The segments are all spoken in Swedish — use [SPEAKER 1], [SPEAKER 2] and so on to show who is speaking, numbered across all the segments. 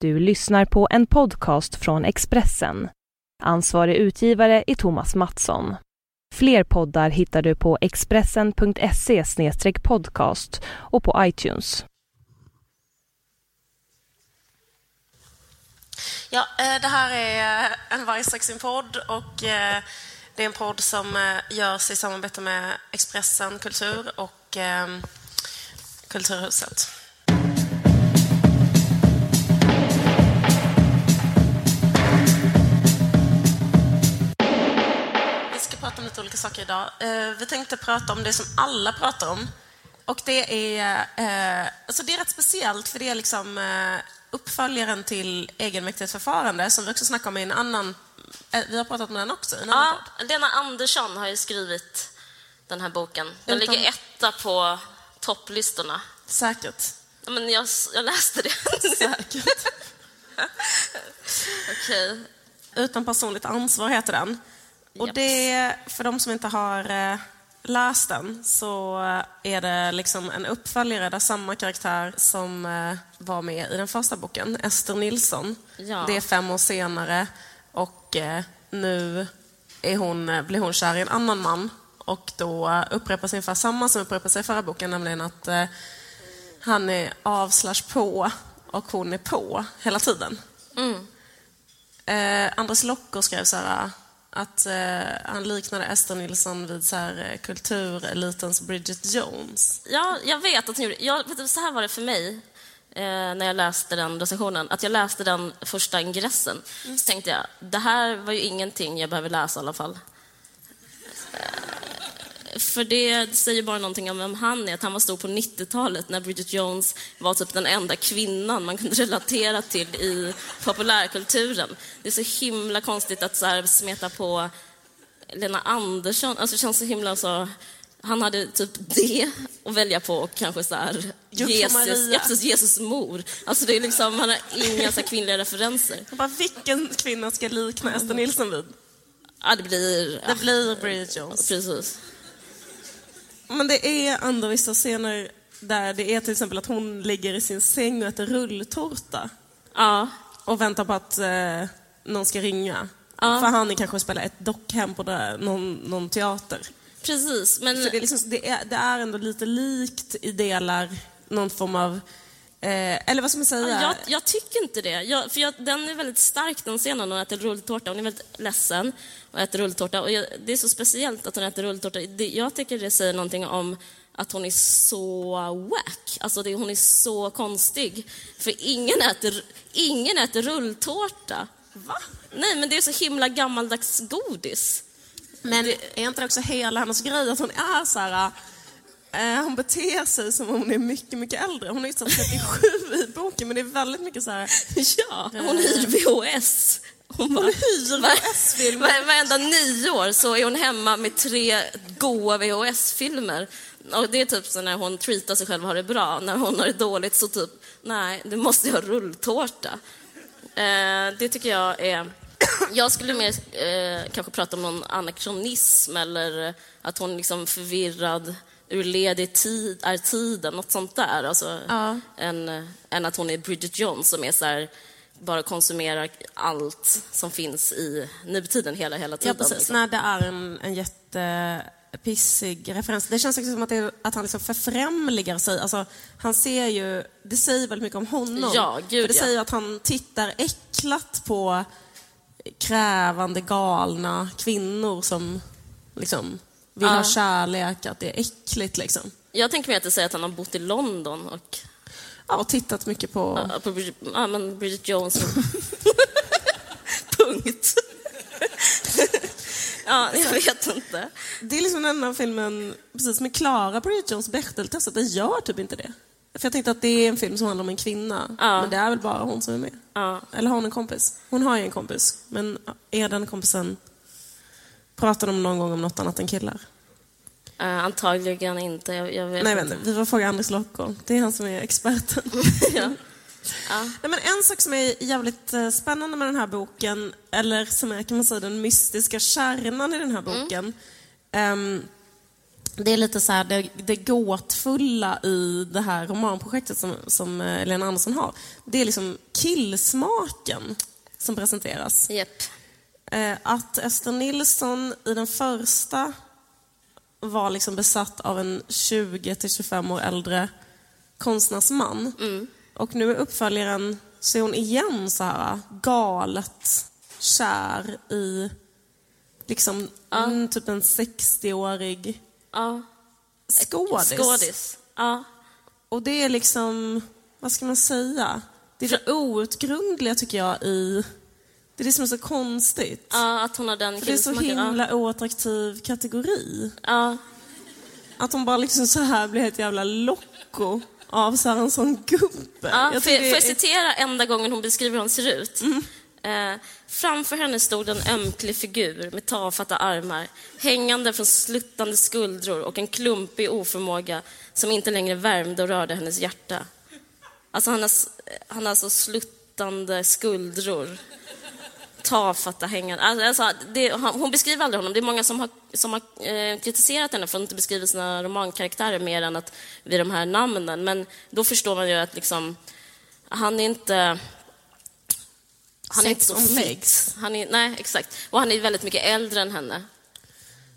[SPEAKER 1] Du lyssnar på en podcast från Expressen. Ansvarig utgivare är Thomas Mattsson. Fler poddar hittar du på expressen.se podcast och på iTunes.
[SPEAKER 2] Ja, eh, det här är eh, en Vargstraxin-podd och eh, det är en podd som görs i samarbete med Expressen Kultur och Kulturhuset. Saker idag. Eh, vi tänkte prata om det som alla pratar om. Och det är, eh, alltså det är rätt speciellt för det är liksom eh, uppföljaren till egenmäktighetsförfarande som vi också snackade om i en annan... Vi har pratat om den också
[SPEAKER 3] Ja, Lena Andersson har ju skrivit den här boken. Den Utom... ligger etta på topplistorna.
[SPEAKER 2] Säkert.
[SPEAKER 3] Ja, men jag, jag läste det.
[SPEAKER 2] Säkert.
[SPEAKER 3] Okej.
[SPEAKER 2] Utan personligt ansvar heter den. Och det, för de som inte har eh, läst den, så är det liksom en uppföljare där samma karaktär som eh, var med i den första boken, Ester Nilsson. Ja. Det är fem år senare och eh, nu är hon, blir hon kär i en annan man. Och då upprepas ungefär samma som upprepas i förra boken, nämligen att han är av slash på och hon är på hela tiden. Mm. Eh, Andres Locker skrev så här att eh, han liknade Ester Nilsson vid så här, eh, kulturelitens Bridget Jones.
[SPEAKER 3] Ja, jag vet att han gjorde jag, Så här var det för mig eh, när jag läste den recensionen. Att jag läste den första ingressen. Mm. Så tänkte jag, det här var ju ingenting jag behöver läsa i alla fall. För det säger bara någonting om vem han är, att han var stor på 90-talet när Bridget Jones var typ den enda kvinnan man kunde relatera till i populärkulturen. Det är så himla konstigt att så här smeta på Lena Andersson, alltså det känns så himla så han hade typ det att välja på och kanske så här Jesus, Jesus, Jesus mor. Alltså det är liksom, han har inga så kvinnliga referenser.
[SPEAKER 2] Bara, vilken kvinna ska likna Ester Nilsson vid?
[SPEAKER 3] Ja, det blir...
[SPEAKER 2] Det blir Bridget Jones.
[SPEAKER 3] Precis.
[SPEAKER 2] Men det är ändå vissa scener där det är till exempel att hon ligger i sin säng och äter rulltårta.
[SPEAKER 3] Ja.
[SPEAKER 2] Och väntar på att eh, någon ska ringa. Ja. För han är kanske spelar ett dockhem på där, någon, någon teater.
[SPEAKER 3] Precis, men...
[SPEAKER 2] Så det är, liksom, det, är, det är ändå lite likt i delar någon form av Eh, eller vad ska man säga?
[SPEAKER 3] Jag, jag tycker inte det. Jag, för jag, den är väldigt stark, den scenen. Hon äter rulltårta. Hon är väldigt ledsen och äter rulltårta. Och jag, det är så speciellt att hon äter rulltårta. Det, jag tycker det säger någonting om att hon är så wack. Alltså det, hon är så konstig. För ingen äter, ingen äter rulltårta.
[SPEAKER 2] Va?
[SPEAKER 3] Nej, men det är så himla gammaldags godis.
[SPEAKER 2] Men det, är inte det också hela hennes grej att hon är så här hon beter sig som om hon är mycket, mycket äldre. Hon är ju 37 i boken, men det är väldigt mycket så här...
[SPEAKER 3] Ja, hon hyr VHS.
[SPEAKER 2] Hon, bara, hyr VHS-filmer.
[SPEAKER 3] Varenda nio år så är hon hemma med tre goa VHS-filmer. Och det är typ så när hon treatar sig själv och har det bra. När hon har det dåligt så typ, nej, du måste ha rulltårta. Eh, det tycker jag är... Jag skulle mer eh, kanske prata om någon anakronism eller att hon liksom förvirrad ur ledig tid är tiden, något sånt där. Alltså, ja. än, än att hon är Bridget Jones som är så här, bara konsumerar allt som finns i nutiden hela, hela tiden.
[SPEAKER 2] Ja, precis. Liksom. Nej, det är en, en jättepissig referens. Det känns också som att, det, att han liksom förfrämligar sig. Alltså, han ser ju, det säger väldigt mycket om honom.
[SPEAKER 3] Ja, gud,
[SPEAKER 2] För det
[SPEAKER 3] ja.
[SPEAKER 2] säger att han tittar äcklat på krävande, galna kvinnor som liksom vill ja. ha kärlek, att det är äckligt liksom.
[SPEAKER 3] Jag tänker mig att det säger att han har bott i London och...
[SPEAKER 2] Ja, och tittat mycket på...
[SPEAKER 3] Ja, på Bridget, ja, men Bridget Jones. Punkt. ja, jag vet inte.
[SPEAKER 2] Det är liksom den enda filmen, precis med Klara Bridget Jones Bechdel-testet, den gör typ inte det. För jag tänkte att det är en film som handlar om en kvinna, ja. men det är väl bara hon som är med.
[SPEAKER 3] Ja.
[SPEAKER 2] Eller har hon en kompis? Hon har ju en kompis, men är den kompisen Pratar de någon gång om något annat än killar?
[SPEAKER 3] Uh, antagligen inte. Jag, jag vet
[SPEAKER 2] Nej,
[SPEAKER 3] inte.
[SPEAKER 2] Vi får fråga Anders Lockor. Det är han som är experten.
[SPEAKER 3] ja.
[SPEAKER 2] Ja. Nej, men en sak som är jävligt eh, spännande med den här boken, eller som är kan man säga den mystiska kärnan i den här mm. boken, mm. um, det är lite så här, det, det gåtfulla i det här romanprojektet som, som eh, Lena Andersson har. Det är liksom killsmaken som presenteras.
[SPEAKER 3] Japp.
[SPEAKER 2] Eh, att Ester Nilsson i den första var liksom besatt av en 20-25 år äldre konstnärsman. Och nu i uppföljaren så är hon igen så här galet kär i liksom mm, typ en 60-årig
[SPEAKER 3] Ja.
[SPEAKER 2] skådis.
[SPEAKER 3] Skådis. Ja.
[SPEAKER 2] Och det är liksom, vad ska man säga? Det är det outgrundliga tycker jag i... Det är det som är så konstigt.
[SPEAKER 3] ja, att hon har den
[SPEAKER 2] För det är så himla oattraktiv kategori.
[SPEAKER 3] Ja.
[SPEAKER 2] Att hon bara liksom så här blir helt jävla locko av så här en sån gubbe.
[SPEAKER 3] Ja,
[SPEAKER 2] Jag
[SPEAKER 3] jag,
[SPEAKER 2] det
[SPEAKER 3] får jag
[SPEAKER 2] är-
[SPEAKER 3] citera enda gången hon beskriver hur hon ser ut? Eh, framför henne stod en ömklig figur med tafatta armar, hängande från sluttande skuldror och en klumpig oförmåga som inte längre värmde och rörde hennes hjärta. Alltså han har, han har alltså sluttande skuldror. Tafatta hängande. Alltså, det, hon beskriver aldrig honom. Det är många som har, som har eh, kritiserat henne för att inte beskriva sina romankaraktärer mer än att vid de här namnen. Men då förstår man ju att liksom, han är inte... Han är inte
[SPEAKER 2] Sex
[SPEAKER 3] så
[SPEAKER 2] on
[SPEAKER 3] fit.
[SPEAKER 2] legs.
[SPEAKER 3] Han är, nej, exakt. Och han är väldigt mycket äldre än henne.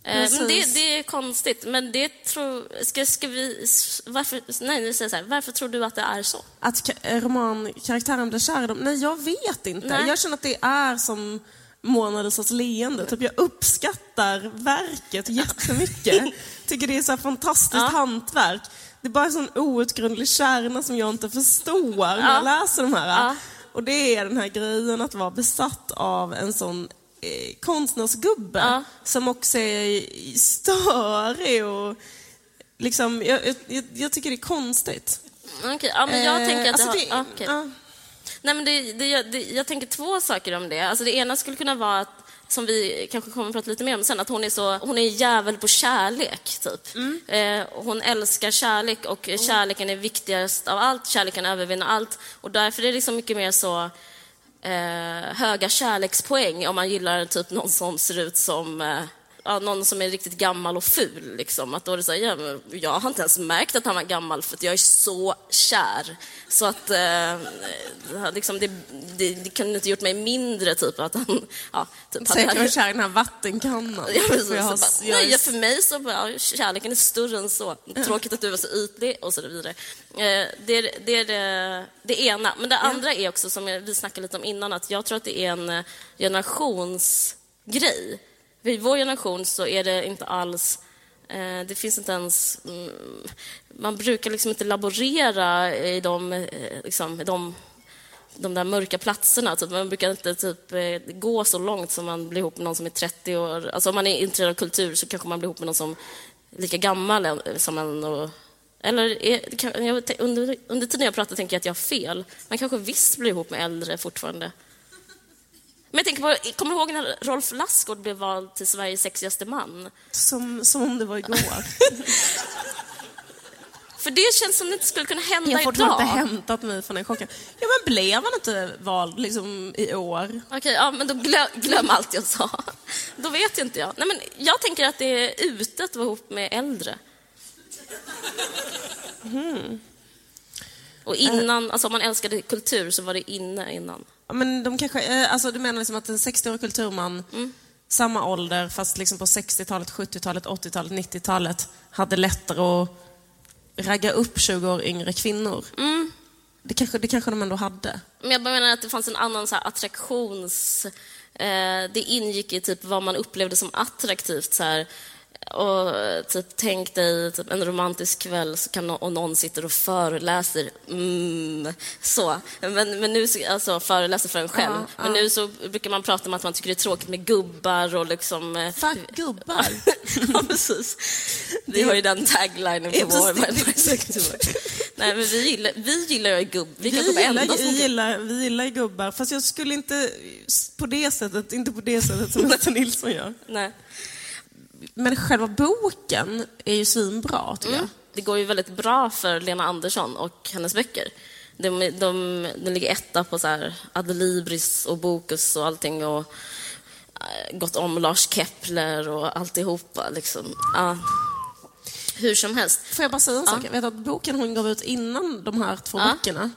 [SPEAKER 3] Eh, Men det, det är konstigt. Men det tror... Ska, ska vi... Varför, nej, nu säger så här. Varför tror du att det är så?
[SPEAKER 2] Att eh, romankaraktären blir kär i dem? Nej, jag vet inte.
[SPEAKER 3] Nej.
[SPEAKER 2] Jag känner att det är som Mona Lisas leende. Typ jag uppskattar verket jättemycket. Tycker det är så fantastiskt
[SPEAKER 3] Ja.
[SPEAKER 2] hantverk. Det är bara en sån outgrundlig kärna som jag inte förstår när jag läser de här.
[SPEAKER 3] Ja.
[SPEAKER 2] Och det är den här grejen att vara besatt av en sån eh, konstnärsgubbe
[SPEAKER 3] Ja.
[SPEAKER 2] som också är störig och liksom, jag, jag, jag tycker det är konstigt.
[SPEAKER 3] Okej, ja, men jag
[SPEAKER 2] Eh,
[SPEAKER 3] tänker att
[SPEAKER 2] alltså
[SPEAKER 3] det,
[SPEAKER 2] det-
[SPEAKER 3] har, ja, okej.
[SPEAKER 2] ja.
[SPEAKER 3] Nej, men det, det, det, jag tänker två saker om det. Alltså det ena skulle kunna vara att, som vi kanske kommer att prata lite mer om sen, att hon är så, hon är jävel på kärlek, typ. Eh, hon älskar kärlek och kärleken är viktigast av allt. Kärleken övervinner allt. Och därför är det liksom mycket mer så eh, höga kärlekspoäng om man gillar typ någon som ser ut som eh, Ja, någon som är riktigt gammal och ful. Liksom. Att då är det så här, ja, jag har inte ens märkt att han var gammal för att jag är så kär. Så att eh, liksom, det, det, det kunde inte gjort mig mindre typ att han... Ja, typ, hade-
[SPEAKER 2] Säkert var kär i den här vattenkannan.
[SPEAKER 3] Ja, precis.
[SPEAKER 2] För jag har-
[SPEAKER 3] Så bara,
[SPEAKER 2] jag
[SPEAKER 3] nej, för mig så bara, kärleken är större än så. Tråkigt att du var så ytlig och så vidare. Eh, Det är det, är det, det ena. Men det andra är också, som jag- vi snackade lite om innan, att jag tror att det är en eh, generationsgrej. I vår generation så är det inte alls eh, det finns inte ens... Mm, man brukar liksom inte laborera i de, eh, liksom, de de där mörka platserna. Typ. Man brukar inte typ, eh, gå så långt som man blir ihop med någon som är 30 år. Alltså om man är intresserad av kultur så kanske man blir ihop med någon som är lika gammal som en. Och, eller är, kan, jag, under, under tiden jag pratar tänker jag att jag har fel. Man kanske visst blir ihop med äldre fortfarande. Men jag tänker på, kommer du ihåg när Rolf Lassgård blev vald till Sveriges sexigaste man?
[SPEAKER 2] Som, som om det var igår.
[SPEAKER 3] För det känns som det inte skulle kunna hända
[SPEAKER 2] Jag har fortfarande
[SPEAKER 3] idag.
[SPEAKER 2] inte hämtat mig från den chocken. Ja, men blev han inte vald liksom, i år?
[SPEAKER 3] Okej, ja, men då glöm, glöm allt jag sa. Då vet jag inte jag. Nej, men jag tänker att det är ute att vara ihop med äldre. Och innan, alltså om man älskade kultur så var det inne innan.
[SPEAKER 2] Men de kanske, eh, alltså, du menar liksom att en 60-årig kulturman, samma ålder, fast liksom på 60-talet, 70-talet, 80-talet, 90-talet, hade lättare att ragga upp 20 år yngre kvinnor. Det, kanske, det kanske de ändå hade.
[SPEAKER 3] Men jag menar att det fanns en annan så attraktions... Eh, det ingick i typ vad man upplevde som attraktivt. Så här. Och typ, tänk dig typ, en romantisk kväll så kan nå- och någon sitter och föreläser. Mm, så. Men, men nu, så- alltså föreläser för en själv.
[SPEAKER 2] Ja,
[SPEAKER 3] men
[SPEAKER 2] ja.
[SPEAKER 3] nu så brukar man prata om att man tycker det är tråkigt med gubbar och liksom... eh,
[SPEAKER 2] Fuck gubbar.
[SPEAKER 3] ja, precis. Vi har ju den taglinen på vår. Nej, men vi gillar, vi gillar ju gubb. Vi,
[SPEAKER 2] Vi gillar,
[SPEAKER 3] som
[SPEAKER 2] vi, gillar, vi gillar gubbar, fast jag skulle inte på det sättet, inte på det sättet som Ester Nilsson gör.
[SPEAKER 3] Nej.
[SPEAKER 2] Men själva boken är ju svinbra, tycker jag.
[SPEAKER 3] Det går ju väldigt bra för Lena Andersson och hennes böcker. De, de, de ligger etta på så här Adlibris och Bokus och allting och äh, gått om Lars Kepler och alltihopa. Liksom. Ja. hur som helst.
[SPEAKER 2] Får jag bara säga en sak? Jag vet att boken hon gav ut innan de här två
[SPEAKER 3] Ja.
[SPEAKER 2] böckerna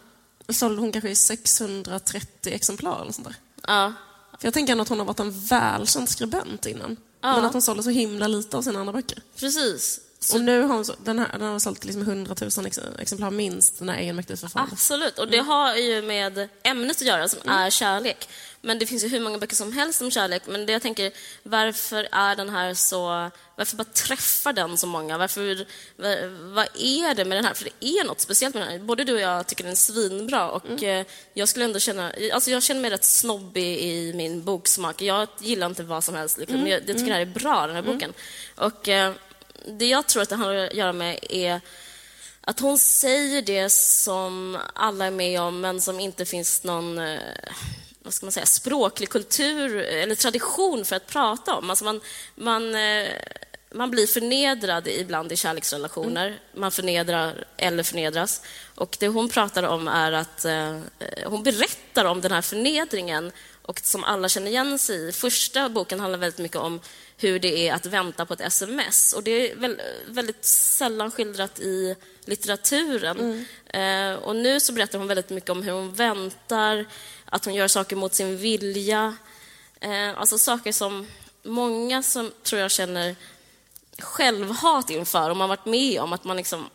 [SPEAKER 2] sålde hon kanske i 630 exemplar eller sånt där.
[SPEAKER 3] Ja,
[SPEAKER 2] För jag tänker att hon har varit en välkänd skribent innan.
[SPEAKER 3] Ja.
[SPEAKER 2] Men att hon sålde så himla lite av sina andra böcker.
[SPEAKER 3] precis. Så,
[SPEAKER 2] Och nu har hon, den, här, den har sålt liksom 100 000 ex, exemplar minst, den här egenmäktigt förfarande.
[SPEAKER 3] absolut. Och det har ju med ämnet att göra, som är kärlek. Men det finns ju hur många böcker som helst om kärlek. Men det jag tänker, varför är den här så... Varför bara träffar den så många? Varför, vad, är det med den här? För det är något speciellt med den här. Både du och jag tycker den är svinbra. Och eh, jag skulle ändå känna... Alltså jag känner mig rätt snobbig i min boksmak. Jag gillar inte vad som helst. Liksom. Jag, jag tycker det här är bra, den här boken. Och eh, det jag tror att det har att göra med är att hon säger det som alla är med om, men som inte finns någon eh, vad ska man säga, språklig kultur eller tradition för att prata om. Alltså man, man, eh, man blir förnedrad ibland i kärleksrelationer. Man förnedrar eller förnedras. Och det hon pratar om är att eh, hon berättar om den här förnedringen och som alla känner igen sig i. Första boken handlar väldigt mycket om hur det är att vänta på ett sms. Och det är väl, väldigt sällan skildrat i litteraturen. Eh, och nu så berättar hon väldigt mycket om hur hon väntar, att hon gör saker mot sin vilja. Eh, alltså saker som många som tror jag känner självhat inför, om man varit med om att man liksom,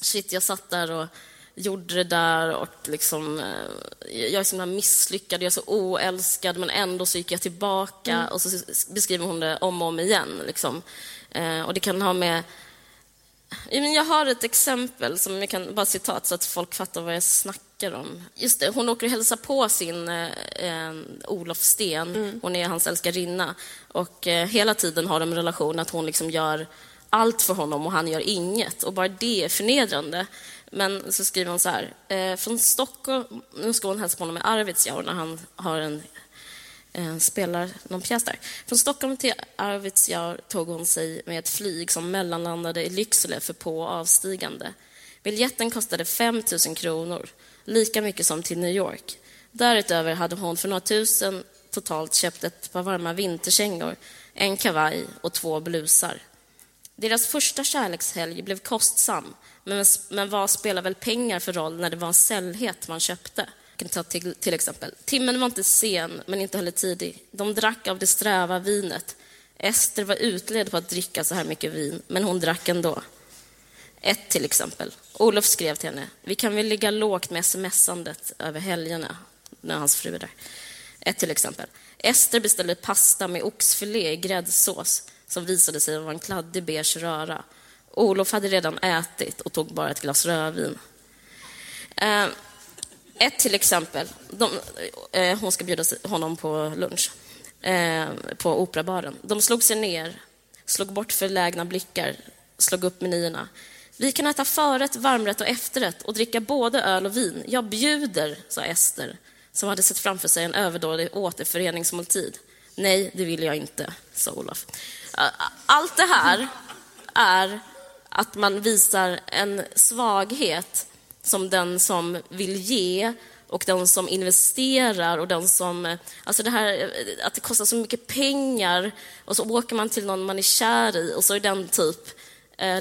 [SPEAKER 3] shit, jag satt där och gjorde det där och liksom, eh, jag är så himla misslyckad, jag är så oälskad men ändå så gick jag tillbaka och så beskriver hon det om och om igen. Liksom. Eh, och det kan ha med Jag har ett exempel, som jag kan bara citat så att folk fattar vad jag snackar om. Just det, hon åker och hälsar på sin eh, eh, Olof Sten, hon är hans älskarinna. Och eh, hela tiden har de en relation att hon liksom gör allt för honom och han gör inget. Och bara det är förnedrande. Men så skriver hon så här, eh, från Stockholm, nu ska hon hälsa på honom i Arvidsjaur när han har en eh, spelar någon pjäs där. Från Stockholm till Arvidsjaur tog hon sig med ett flyg som mellanlandade i Lycksele för på och avstigande. Biljetten kostade 5 000 kronor, lika mycket som till New York. Därutöver hade hon för några tusen totalt köpt ett par varma vinterkängor, en kavaj och två blusar. Deras första kärlekshelg blev kostsam, men, men vad spelar väl pengar för roll när det var en sällhet man köpte? Kan ta till, till exempel. Timmen var inte sen, men inte heller tidig. De drack av det sträva vinet. Ester var utled på att dricka så här mycket vin, men hon drack ändå. Ett till exempel. Olof skrev till henne, vi kan väl ligga lågt med smsandet över helgerna, när hans fru är där. Ett till exempel. Ester beställde pasta med oxfilé i gräddsås som visade sig vara en kladdig beige röra. Olof hade redan ätit och tog bara ett glas rödvin. Eh, ett till exempel. De, eh, hon ska bjuda honom på lunch eh, på Operabaren. De slog sig ner, slog bort förlägna blickar, slog upp menyerna. Vi kan äta förrätt, varmrätt och efterrätt och dricka både öl och vin. Jag bjuder, sa Ester, som hade sett framför sig en överdådig återföreningsmåltid. Nej, det vill jag inte, sa Olof. Allt det här är att man visar en svaghet som den som vill ge och den som investerar och den som... Alltså det här att det kostar så mycket pengar och så åker man till någon man är kär i och så är den typ eh,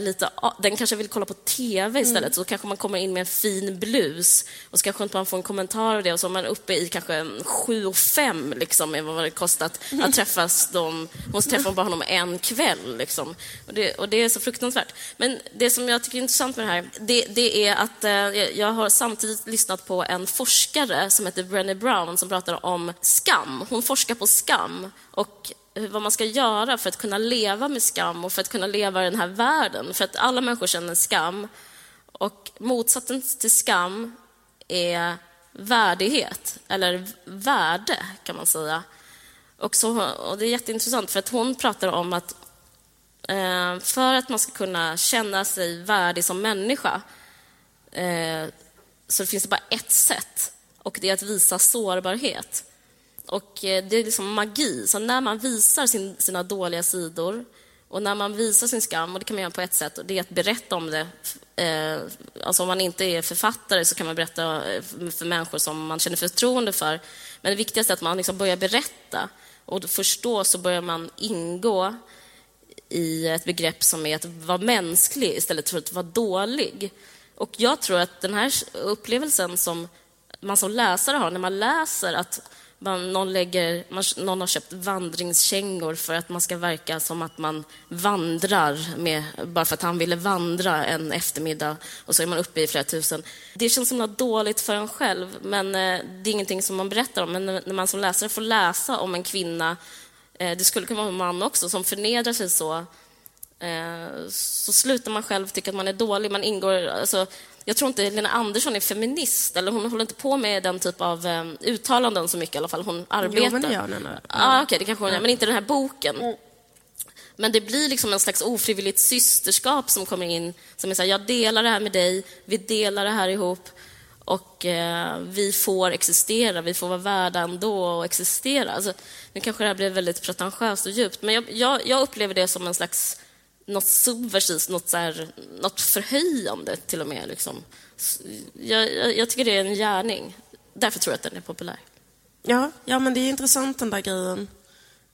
[SPEAKER 3] lite... Den kanske vill kolla på TV istället,
[SPEAKER 2] Mm.
[SPEAKER 3] så kanske man kommer in med en fin blus och så kanske inte man får en kommentar av det och så är man uppe i kanske sju och fem liksom, är vad det kostat
[SPEAKER 2] Mm.
[SPEAKER 3] att träffas dem. Hon träffar bara honom en kväll liksom. Och det, och det är så fruktansvärt. Men det som jag tycker är intressant med det här, det, det är att eh, jag- har samtidigt lyssnat på en forskare som heter Brené Brown som pratar om skam. Hon forskar på skam och vad man ska göra för att kunna leva med skam och för att kunna leva i den här världen. För att alla människor känner skam. Och motsatsen till skam är värdighet, eller värde kan man säga. Och, så, och Det är jätteintressant för att hon pratar om att eh, för att man ska kunna känna sig värdig som människa eh, så finns det bara ett sätt och det är att visa sårbarhet. Och eh, det är liksom magi. Så när man visar sin, sina dåliga sidor och när man visar sin skam, och det kan man göra på ett sätt, och det är att berätta om det. Eh, alltså om man inte är författare så kan man berätta eh, för människor som man känner förtroende för. Men det viktigaste är att man liksom börjar berätta och först då så börjar man ingå i ett begrepp som är att vara mänsklig istället för att vara dålig. Och jag tror att den här upplevelsen som man som läsare har när man läser att man, någon, lägger, man, någon har köpt vandringskängor för att man ska verka som att man vandrar med, bara för att han ville vandra en eftermiddag och så är man uppe i flera tusen. Det känns som något dåligt för en själv, men eh, det är ingenting som man berättar om. Men när man som läsare får läsa om en kvinna, eh, det skulle kunna vara en man också, som förnedrar sig så eh, så slutar man själv tycka att man är dålig. Man ingår, alltså, jag tror inte Lena Andersson är feminist, eller hon håller inte på med den typ av um, uttalanden så mycket i alla fall. Hon arbetar. Jo, men
[SPEAKER 2] det gör hon.
[SPEAKER 3] Ja, ah, okay, det kanske hon gör, men inte den här boken. Mm. Men det blir liksom en slags ofrivilligt systerskap som kommer in, som är så här, jag delar det här med dig, vi delar det här ihop och eh, vi får existera, vi får vara värda ändå och existera. Alltså, nu kanske det här blir väldigt pretentiöst och djupt, men jag, jag, jag upplever det som en slags något subversivt, något, så här, något förhöjande till och med. Liksom. Jag, jag, jag, tycker det är en gärning. Därför tror jag att den är populär.
[SPEAKER 2] Ja, ja men det är intressant den där grejen.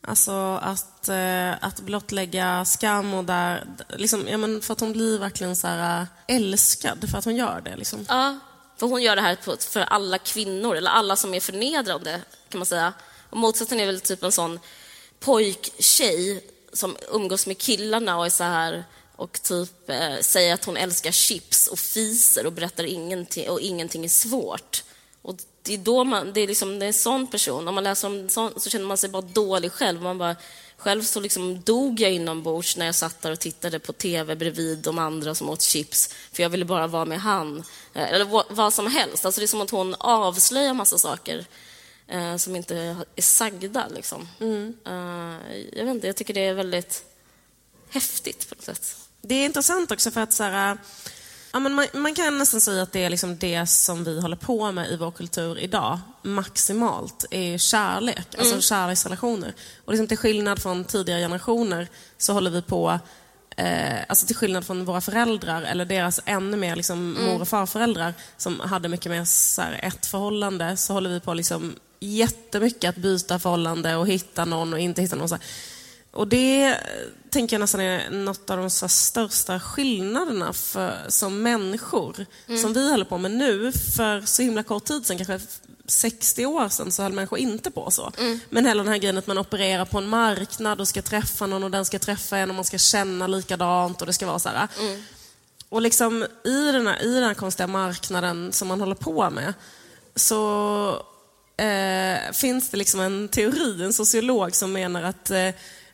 [SPEAKER 2] Alltså att, eh, att blottlägga skam och där, liksom, ja, men för att hon blir verkligen så här, äh, älskad för att hon gör det. Liksom.
[SPEAKER 3] Ja, för hon gör det här för alla kvinnor, eller alla som är förnedrande kan man säga. Och motsatsen är väl typ en sån pojktjej som umgås med killarna och är så här och typ eh, säger att hon älskar chips och fiser och berättar ingenting och ingenting är svårt. Och det är då man, det är liksom det är en sån person. Om man läser om sån så känner man sig bara dålig själv. Man bara, själv så liksom dog jag inombords när jag satt där och tittade på TV bredvid de andra som åt chips, för jag ville bara vara med han. Eh, eller vad som helst. Alltså det är som att hon avslöjar massa saker eh, som inte är sagda. Liksom. Mm. Eh, jag, vet inte, jag tycker det är väldigt häftigt på något sätt.
[SPEAKER 2] Det är intressant också för att så här, ja, men man, man, kan nästan säga att det är liksom det som vi håller på med i vår kultur idag, maximalt, är kärlek. Alltså mm. Kärleksrelationer. Och liksom till skillnad från tidigare generationer så håller vi på Eh, alltså till skillnad från våra föräldrar eller deras ännu mer liksom, mm. mor och farföräldrar som hade mycket mer så här, ett förhållande så håller vi på liksom, jättemycket att byta förhållande och hitta någon och inte hitta någon. Så Och det tänker jag nästan är något av de så största skillnaderna för, som människor mm. som vi håller på med nu. För så himla kort tid sedan, kanske 60 år sedan, så höll människor inte på så. Mm. Men hela den här grejen att man opererar på en marknad och ska träffa någon och den ska träffa en och man ska känna likadant och det ska vara så här. Mm. Och liksom i den, här, i den här konstiga marknaden som man håller på med så eh, finns det liksom en teori, en sociolog som menar att eh,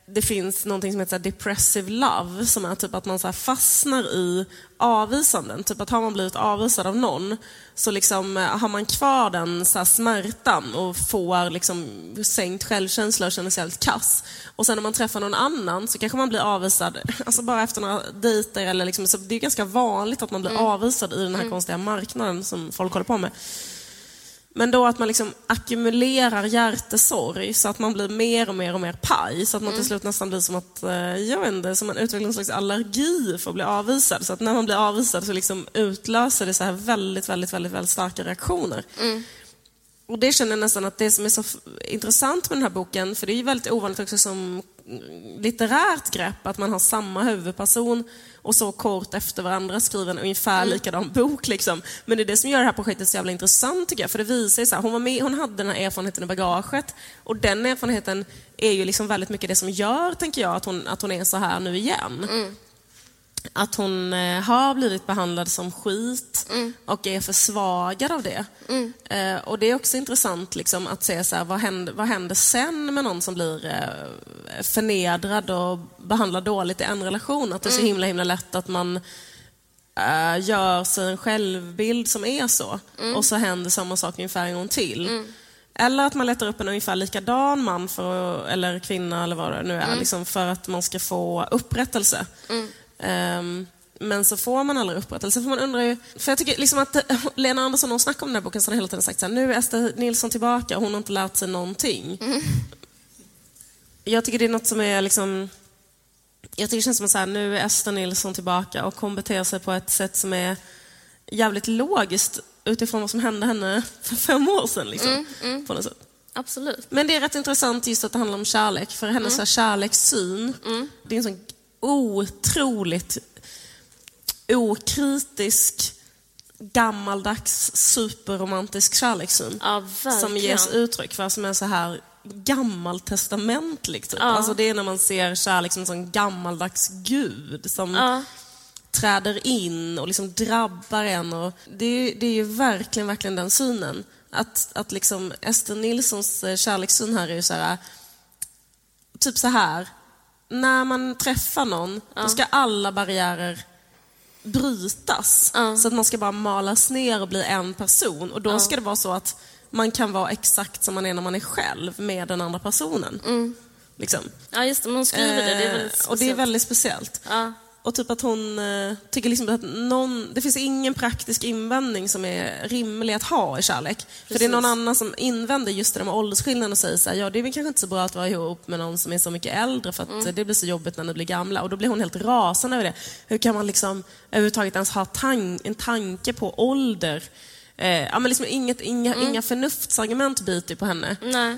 [SPEAKER 2] det finns något som heter depressive love, som är typ att man så fastnar i avvisanden. Typ att har man blivit avvisad av någon så liksom eh, har man kvar den så smärtan och får liksom sänkt självkänsla och känner sig helt kass. Och sen när man träffar någon annan så kanske man blir avvisad, alltså bara efter några dejter eller liksom, så det är ganska vanligt att man blir mm. avvisad i den här mm. konstiga marknaden som folk håller på med. Men då att man liksom ackumulerar hjärtesorg så att man blir mer och mer och mer paj. Så att man till mm. slut nästan blir som att, eh, jag vet inte, som man utvecklar en slags allergi för att bli avvisad. Så att när man blir avvisad så liksom utlöser det så här väldigt, väldigt, väldigt, väldigt starka reaktioner. Mm. Och det känner jag nästan att det som är så intressant med den här boken, för det är ju väldigt ovanligt också som litterärt grepp, att man har samma huvudperson och så kort efter varandra skriver en ungefär mm. likadan bok. Liksom. Men det är det som gör det här projektet så jävla intressant tycker jag. För det visar sig hon, var med, hon hade den här erfarenheten i bagaget och den erfarenheten är ju liksom väldigt mycket det som gör, tänker jag, att hon, att hon är så här nu igen. Mm att hon eh, har blivit behandlad som skit mm. och är försvagad av det. Mm. Eh, och Det är också intressant liksom, att se så här, vad, händer, vad händer sen med någon som blir eh, förnedrad och behandlad dåligt i en relation. Att det är så mm. himla himla lätt att man äh, gör sig en självbild som är så mm. och så händer samma sak ungefär en gång till. Mm. Eller att man letar upp en ungefär likadan man för, eller kvinna eller vad det nu är, mm. liksom, för att man ska få upprättelse. Um, men så får man aldrig upprättelse. För man undrar ju, för jag tycker liksom att eh, Lena Andersson, hon snackar om den här boken, så har hela tiden sagt så här, nu är Ester Nilsson tillbaka och hon har inte lärt sig någonting. Mm. Jag tycker det är något som är liksom, jag tycker det känns som att nu är Ester Nilsson tillbaka och hon beter sig på ett sätt som är jävligt logiskt utifrån vad som hände henne för fem år sedan. Liksom, mm, mm. På något sätt.
[SPEAKER 3] Absolut.
[SPEAKER 2] Men det är rätt intressant just att det handlar om kärlek, för hennes mm. kärlekssyn, mm. det är en sån otroligt okritisk, gammaldags, superromantisk kärlekssyn.
[SPEAKER 3] Ja,
[SPEAKER 2] som ges uttryck för, som är så här gammaltestamentlig. Typ.
[SPEAKER 3] Ja.
[SPEAKER 2] Alltså det är när man ser kärlek som en sån gammaldags gud som
[SPEAKER 3] Ja.
[SPEAKER 2] träder in och liksom drabbar en. Och det, är, det är ju verkligen, verkligen den synen. Att, att liksom Ester Nilssons eh, kärlekssyn här är ju så här, typ så här. När man träffar någon, då ska alla barriärer brytas. Så att man ska bara malas ner och bli en person. Och då ska det vara så att man kan vara exakt som man är när man är själv med den andra personen. Liksom.
[SPEAKER 3] ja, just det. Hon skriver det. Det är väldigt
[SPEAKER 2] Eh, och det är
[SPEAKER 3] speciellt.
[SPEAKER 2] väldigt speciellt.
[SPEAKER 3] Ja.
[SPEAKER 2] Och typ att hon eh, tycker liksom att någon, det finns ingen praktisk invändning som är rimlig att ha i kärlek. För det är någon
[SPEAKER 3] Precis.
[SPEAKER 2] annan som invänder just det där med åldersskillnaden och säger så här, ja det är väl kanske inte så bra att vara ihop med någon som är så mycket äldre för att
[SPEAKER 3] Mm.
[SPEAKER 2] det blir så jobbigt när ni blir gamla. Och då blir hon helt rasande över det. Hur kan man liksom överhuvudtaget ens ha tan- en tanke på ålder? Eh, ja, men liksom inget, inga,
[SPEAKER 3] Mm.
[SPEAKER 2] inga förnuftsargument biter på henne.
[SPEAKER 3] Nej.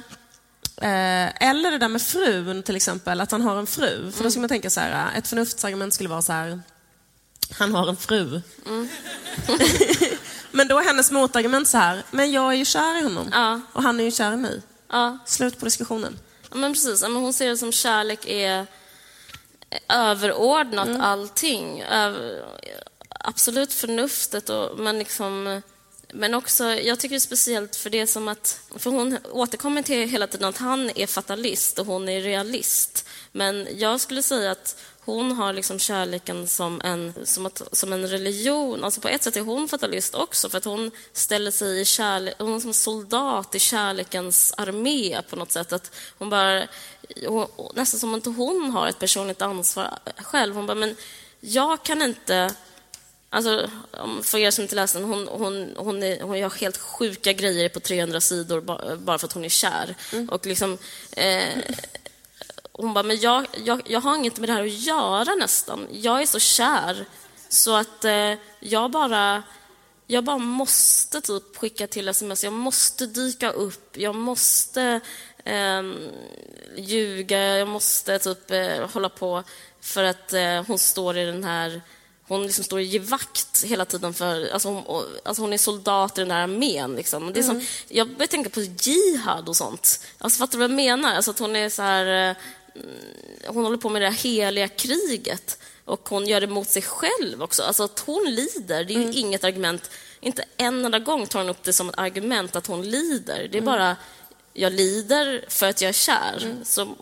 [SPEAKER 2] Eh, eller det där med frun till exempel, att han har en fru. För då
[SPEAKER 3] Mm.
[SPEAKER 2] skulle man tänka så här, eh, ett förnuftsargument skulle vara så här, han har en fru.
[SPEAKER 3] Mm.
[SPEAKER 2] men då är hennes motargument så här, men jag är ju kär i honom.
[SPEAKER 3] Ja.
[SPEAKER 2] Och han är ju kär i mig.
[SPEAKER 3] Ja.
[SPEAKER 2] Slut på diskussionen.
[SPEAKER 3] Ja, men precis. Men hon ser det som kärlek är överordnat
[SPEAKER 2] Mm.
[SPEAKER 3] allting. Över, absolut förnuftet, och, men liksom... Men också, jag tycker det är speciellt för det som att... För hon återkommer till hela tiden att han är fatalist och hon är realist. Men jag skulle säga att hon har liksom kärleken som en, som, att, som en religion. Alltså på ett sätt är hon fatalist också, för att hon ställer sig i kärlek... Hon är som soldat i kärlekens armé på något sätt. Att hon bara... Nästan som att hon har ett personligt ansvar själv. Hon bara, men jag kan inte... Alltså, för er som inte läst den, hon, hon, hon, är, hon gör helt sjuka grejer på 300 sidor ba- bara för att hon är kär. Och liksom, eh, hon bara, men jag, jag, jag har inget med det här att göra nästan. Jag är så kär. Så att eh, jag bara... Jag bara måste typ skicka till sms, jag måste dyka upp, jag måste eh, ljuga, jag måste typ eh, hålla på för att eh, hon står i den här hon liksom står och ger vakt hela tiden för... Alltså hon, alltså hon är soldat i den där armén. Liksom. Det är som, jag börjar tänka på jihad och sånt. Alltså, fattar du vad jag menar? Alltså att hon är så här... eh, mm, Hon håller på med det här heliga kriget och hon gör det mot sig själv också. Alltså att hon lider, det är ju inget argument. Inte en enda gång tar hon upp det som ett argument att hon lider. Det är bara, jag lider för att jag är kär. Så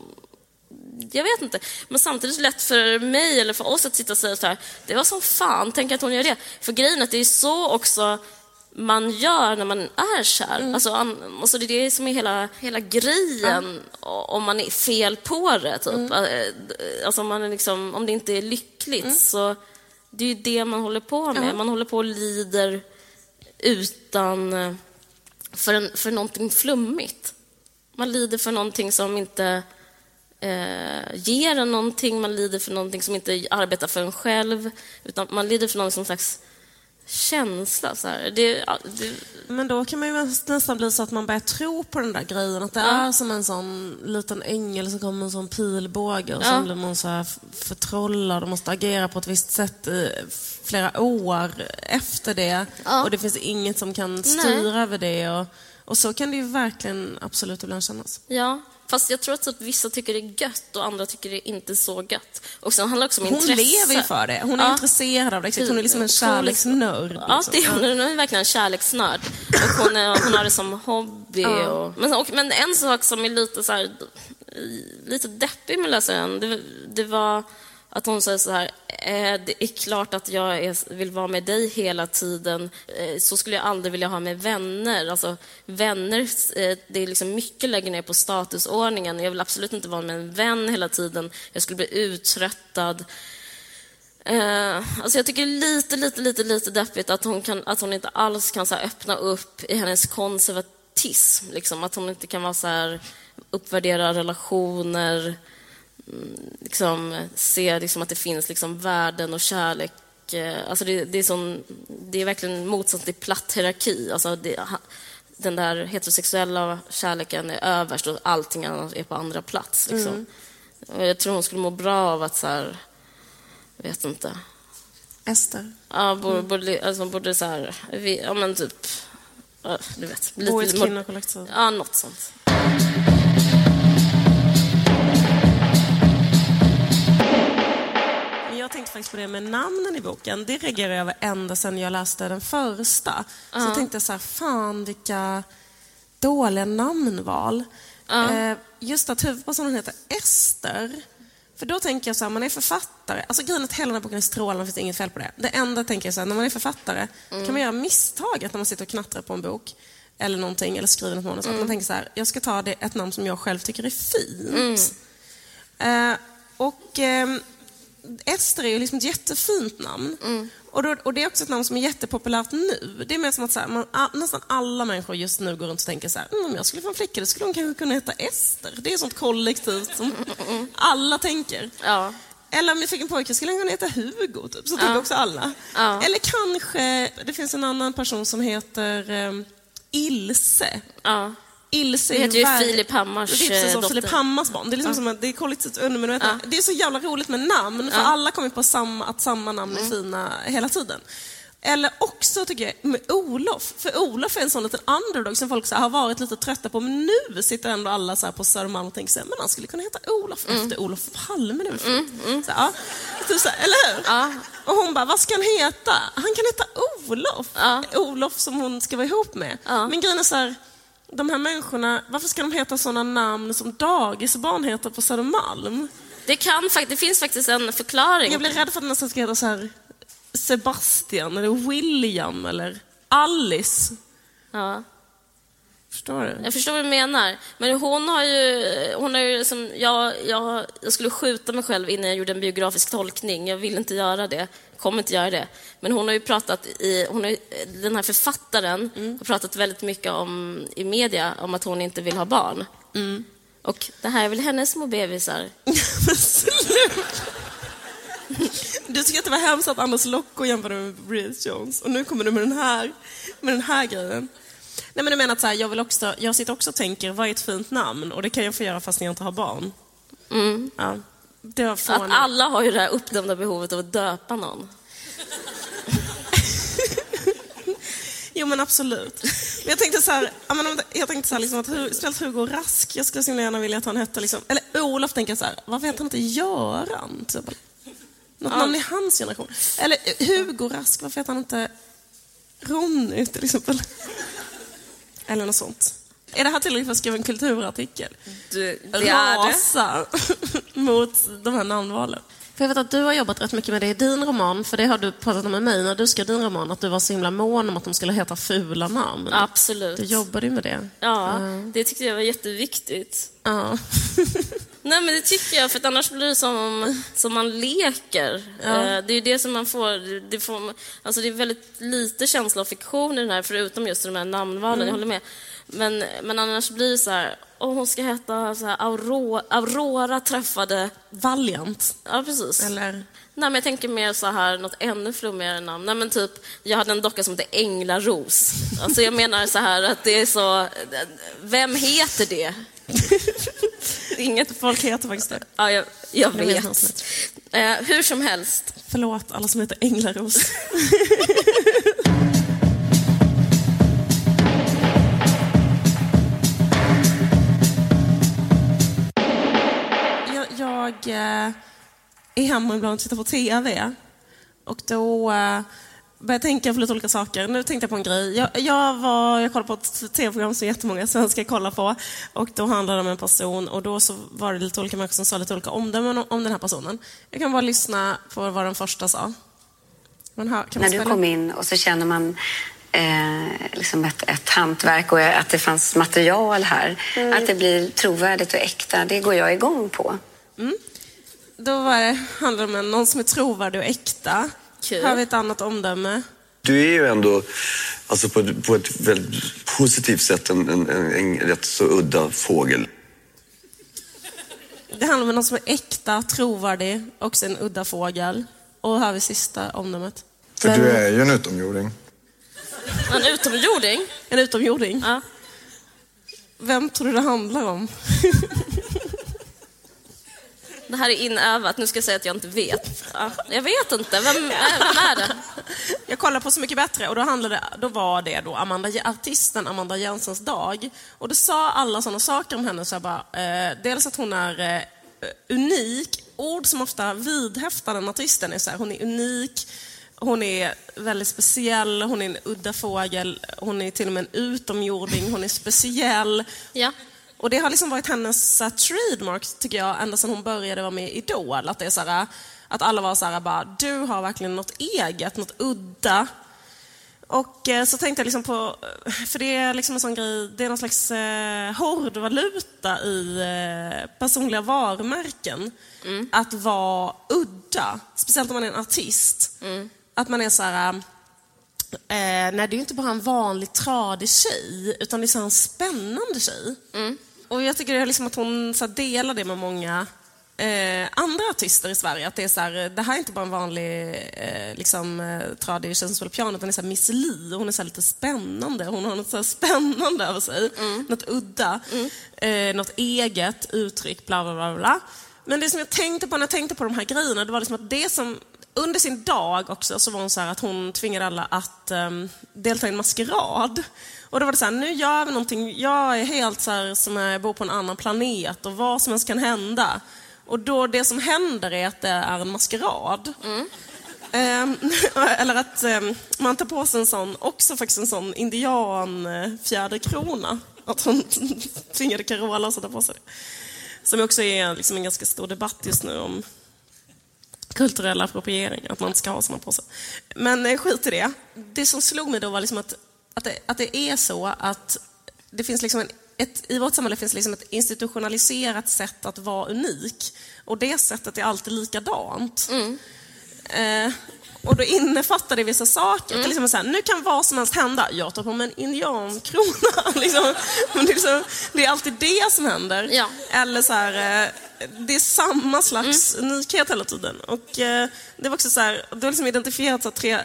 [SPEAKER 3] jag vet inte. Men samtidigt är det lätt för mig eller för oss att sitta och säga så här, det var som fan, tänk att hon gör det. För grejen är att det är så också man gör när man är kär. Alltså, an- alltså det är det som är hela, hela grejen o- om man är fel på det. Typ. Eh, Alltså om, man är liksom, om det inte är lyckligt så det är ju det man håller på med. Man håller på och lider utan eh, för, en, för någonting flummigt. Man lider för någonting som inte eh, ger en någonting, man lider för någonting som inte arbetar för en själv, utan man lider för någon som slags känsla. Så. Det, ja, det,
[SPEAKER 2] Men då kan man ju nästan bli så att man börjar tro på den där grejen. Att det är som en sån liten ängel som kommer med en sån pilbåge och
[SPEAKER 3] Ja.
[SPEAKER 2] sen blir man så här förtrollad och måste agera på ett visst sätt i flera år efter det.
[SPEAKER 3] Ja.
[SPEAKER 2] Och det finns inget som kan styra över det. Och, och så kan det ju verkligen absolut ibland kännas.
[SPEAKER 3] ja. Fast jag tror att typ vissa tycker det är gött och andra tycker det inte är så gött. Och sen handlar det också om
[SPEAKER 2] Hon
[SPEAKER 3] intresse.
[SPEAKER 2] lever ju för det. Hon är
[SPEAKER 3] Ja.
[SPEAKER 2] intresserad av det. Hon är liksom en kärleksnörd.
[SPEAKER 3] Ja,
[SPEAKER 2] liksom.
[SPEAKER 3] det, hon, är, hon är verkligen en kärleksnörd. Och hon, är, hon har det som hobby. Och, men, och, men en sak som är lite, så här, lite deppig med läsaren, det, det var att hon säger så här, eh, det är klart att jag är, vill vara med dig hela tiden. Eh, så skulle jag aldrig vilja ha med vänner. Alltså, vänner, eh, det är liksom mycket lägger ner på statusordningen. Jag vill absolut inte vara med en vän hela tiden. Jag skulle bli uttröttad. Eh, alltså jag tycker lite, lite, lite, lite deppigt att hon, kan, att hon inte alls kan så här, öppna upp i hennes konservatism. Liksom. Att hon inte kan vara så här, uppvärdera relationer, liksom, se liksom, att det finns liksom, värden och kärlek. Eh, alltså det, det, är sån, det är verkligen motsats till platt hierarki. Alltså det, den där heterosexuella kärleken är överst och allting annat är på andra plats. Liksom. Och Jag tror hon skulle må bra av att så här, vet inte.
[SPEAKER 2] Ester.
[SPEAKER 3] Ja, borde, borde, alltså, borde så här, vi, ja men typ, du vet.
[SPEAKER 2] Bo i ett kvinnokollektiv.
[SPEAKER 3] Ja, något sånt.
[SPEAKER 2] Jag tänkte faktiskt på det med namnen i boken. Det reagerade jag över ända sedan jag läste den första. Så jag tänkte så här, fan vilka dåliga namnval. Eh, just att huvudpersonen heter Ester. För då tänker jag så här, man är författare. Alltså grejen att hela den här boken är strålande, det finns inget fel på det. Det enda tänker jag så här, när man är författare kan man göra misstaget när man sitter och knattrar på en bok eller någonting, eller skriver något manus, att man tänker så här, jag ska ta det, ett namn som jag själv tycker är fint. Eh, och ehm, Ester är ju liksom ett jättefint namn. Och, då, och det är också ett namn som är jättepopulärt nu. Det är mer som att så här, man, a, nästan alla människor just nu går runt och tänker så här, mm, om jag skulle få en flicka, då skulle hon kanske kunna heta Ester. Det är sånt kollektivt som alla tänker.
[SPEAKER 3] Ja.
[SPEAKER 2] Eller om jag fick en pojke skulle han kunna heta Hugo, typ. så tänker också alla.
[SPEAKER 3] Ja.
[SPEAKER 2] Eller kanske, det finns en annan person som heter um, Ilse.
[SPEAKER 3] ja.
[SPEAKER 2] Ilse
[SPEAKER 3] Det
[SPEAKER 2] är
[SPEAKER 3] heter ju Filip Hammars,
[SPEAKER 2] precis
[SPEAKER 3] eh, dotter.
[SPEAKER 2] Filip Hammars barn. Det är liksom som att det är kollektivt undermedvetna. Det är så jävla roligt med namn, för alla kommer på samma, att samma namn
[SPEAKER 3] Mm.
[SPEAKER 2] är fina hela tiden. Eller också tycker jag med Olof, för Olof är en sån liten underdog som folk så här, har varit lite trötta på, men nu sitter ändå alla så på Södermalm och tänker så här, men han skulle kunna heta Olof
[SPEAKER 3] Mm.
[SPEAKER 2] efter Olof Palme. Väl fint? Så, ja. Typ så här, eller hur?
[SPEAKER 3] Ja.
[SPEAKER 2] Och hon bara, vad ska han heta? Han kan heta Olof. Olof som hon ska vara ihop med.
[SPEAKER 3] Ja.
[SPEAKER 2] Men grejen är så här, de här människorna, varför ska de heta sådana namn som dagisbarn heter på Södermalm?
[SPEAKER 3] Det, kan, det finns faktiskt en förklaring.
[SPEAKER 2] Jag blir rädd för att det nästan ska heta så här Sebastian eller William eller Alice.
[SPEAKER 3] Ja.
[SPEAKER 2] Förstår du?
[SPEAKER 3] Jag förstår vad du menar. Men hon har ju... Hon har ju liksom, jag, jag, jag skulle skjuta mig själv innan jag gjorde en biografisk tolkning. Jag vill inte göra det. Kommer inte göra det. Men hon har ju pratat i... Hon har, den här författaren har pratat väldigt mycket om, i media om att hon inte vill ha barn. Och det här är väl hennes små bebisar.
[SPEAKER 2] Du tycker att det var hemskt att Anders Locko jämförde med Bridget Jones och nu kommer du med den här, med den här grejen. Nej men du menar att så här, jag, vill också, jag sitter också och tänker, vad är ett fint namn? Och det kan jag få göra fast jag inte har barn. Ja. Var
[SPEAKER 3] Att alla har ju det här uppdämda behovet av att döpa någon.
[SPEAKER 2] Jo men absolut. Men jag tänkte så här, ja, jag tänkte så här liksom att speciellt Hugo Rask, jag skulle så gärna vilja att han hette liksom, eller Olof tänker jag så här, varför heter han inte Göran? Typ. Något namn i hans generation. Eller Hugo Rask, varför heter han inte Ronny till exempel? Eller något sånt. Är det här tillräckligt för att skriva en kulturartikel?
[SPEAKER 3] Du, det är det.
[SPEAKER 2] Rasa mot de här namnvalen. För jag vet att du har jobbat rätt mycket med det i din roman, för det har du pratat om med mig när du skrev din roman, att du var så himla mån om att de skulle heta fula namn.
[SPEAKER 3] Absolut.
[SPEAKER 2] Du jobbade ju med det.
[SPEAKER 3] Ja, det tyckte jag var jätteviktigt.
[SPEAKER 2] Ja.
[SPEAKER 3] Nej men det tycker jag, för att annars blir det som, som man leker. Eh, Det är ju det som man får, det, får, alltså det är väldigt lite känsla av fiktion i den här, förutom just de här namnvalen, jag håller med. Men, men annars blir det så här, oh, hon ska heta så här, Aurora, Aurora träffade,
[SPEAKER 2] Valiant.
[SPEAKER 3] ja precis.
[SPEAKER 2] Eller?
[SPEAKER 3] Nej men jag tänker mer så här, något ännu flummigare namn. Nej men typ, jag hade en docka som hette Änglaros. Alltså jag menar så här att det är så, vem heter det? Inget
[SPEAKER 2] Folk heter faktiskt det.
[SPEAKER 3] Ja, jag, jag
[SPEAKER 2] Jag vet som
[SPEAKER 3] Eh, hur som helst.
[SPEAKER 2] Förlåt alla som heter Änglaros. är hemma ibland och tittar på TV. Och då eh, börjar jag tänka på lite olika saker. Nu tänkte jag på en grej. Jag, jag, var, jag kollade på ett TV-program som jättemånga svenskar kollar på. Och då handlade det om en person och då så var det lite olika människor som sa lite olika omdömen om, om den här personen. Jag kan bara lyssna på vad den första sa.
[SPEAKER 4] När du kom in och så känner man eh, liksom ett, ett hantverk och att det fanns material här.
[SPEAKER 2] Mm.
[SPEAKER 4] Att det blir trovärdigt och äkta, det går jag igång på.
[SPEAKER 2] Då var det, handlade det om någon som är trovärdig och äkta.
[SPEAKER 3] Kul.
[SPEAKER 2] Har vi ett annat omdöme?
[SPEAKER 5] Du är ju ändå alltså på, ett- på ett väldigt positivt sätt en, en, en, en rätt så udda fågel.
[SPEAKER 2] Det handlar om någon som är äkta, trovärdig, också en udda fågel. Och här har vi sista omdömet.
[SPEAKER 6] För du är ju en utomjording.
[SPEAKER 3] En utomjording.
[SPEAKER 2] En utomjording.
[SPEAKER 3] Ja.
[SPEAKER 2] Vem tror du det handlar om?
[SPEAKER 3] Det här är inövat. Nu ska jag säga att jag inte vet. Ja, jag vet inte. Vem, vem är det?
[SPEAKER 2] Jag kollade på Så mycket bättre och då, handlade, då var det då Amanda, artisten Amanda Jensens dag. Och det sa alla sådana saker om henne. Så jag bara, eh, dels att hon är eh, unik. Ord som ofta vidhäftar den artisten är så här, hon är unik, hon är väldigt speciell, hon är en udda fågel, hon är till och med en utomjording, hon är speciell.
[SPEAKER 3] Ja.
[SPEAKER 2] Och det har liksom varit hennes uh, trademark, tycker jag, ända sedan hon började vara med i Idol. Att, det är så här, att alla var så här, bara, du har verkligen något eget, något udda. Och eh, så tänkte jag liksom på, för det är liksom en sån grej, det är någon slags eh, hårdvaluta i eh, personliga varumärken. Att vara udda, speciellt om man är en artist. Att man är så här, Eh, nej, det är ju inte bara en vanlig tradig tjej, utan det är en spännande tjej. Och jag tycker liksom att hon så delar det med många eh, andra artister i Sverige. Att det är så här, det här är inte bara en vanlig eh, liksom, eh, tradig spelar piano, utan det är så här Miss Li. Hon är så lite spännande. Hon har något så spännande över sig. Något udda. Eh, något eget uttryck, bla bla bla. bla. Men det som jag tänkte på när jag tänkte på de här grejerna, det var liksom att det som under sin dag också så var hon så att hon tvingade alla att um, delta i en maskerad. Och då var det så här, nu gör vi någonting, jag är helt så här som jag bor på en annan planet och vad som helst kan hända. Och då det som händer är att det är en maskerad. Ehm, eller att ehm, man tar på sig en sån, också faktiskt en sån indian eh, fjäderkrona. Att hon tvingade Carola att sätta på sig det. Som också är liksom en ganska stor debatt just nu om kulturell appropriering, att man inte ska ha såna på sig. Men eh, skit i det. Det som slog mig då var liksom att, att, det, att det är så att det finns liksom en, ett, i vårt samhälle finns liksom ett institutionaliserat sätt att vara unik. Och det sättet är alltid likadant. Eh, och då innefattar det vissa saker. Till exempel så här, nu kan vad som helst hända. Jag tar på mig en indiankrona. liksom. Men det, är liksom, det är alltid det som händer.
[SPEAKER 3] Ja.
[SPEAKER 2] Eller så här, eh, det är samma slags unikhet hela tiden. Och eh, det var också så här, det har liksom identifierats att tre,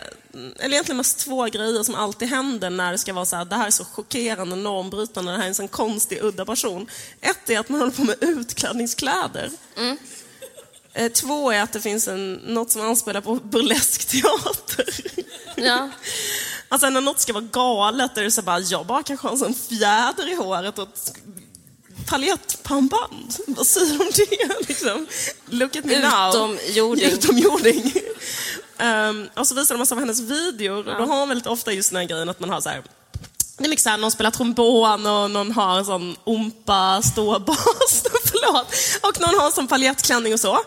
[SPEAKER 2] eller egentligen mest två grejer som alltid händer när det ska vara så här, det här är så chockerande, normbrytande, det här är en sån konstig, udda person. Ett är att man håller på med utklädningskläder. Eh, Två är att det finns en, något som anspelar på burlesk teater.
[SPEAKER 3] Ja.
[SPEAKER 2] Alltså när något ska vara galet är det så bara, jag bara kanske har en sån fjäder i håret och paljettpannband. Vad säger du om det? Liksom? Look at me now.
[SPEAKER 3] Utomjording.
[SPEAKER 2] Utomjording. um, och så visar de massa av hennes videor och då har hon väldigt ofta just den här grejen att man har så här det är mycket såhär, någon spelar trombon och någon har en sån ompa ståbas. Förlåt. Och någon har en sån paljettklänning och så.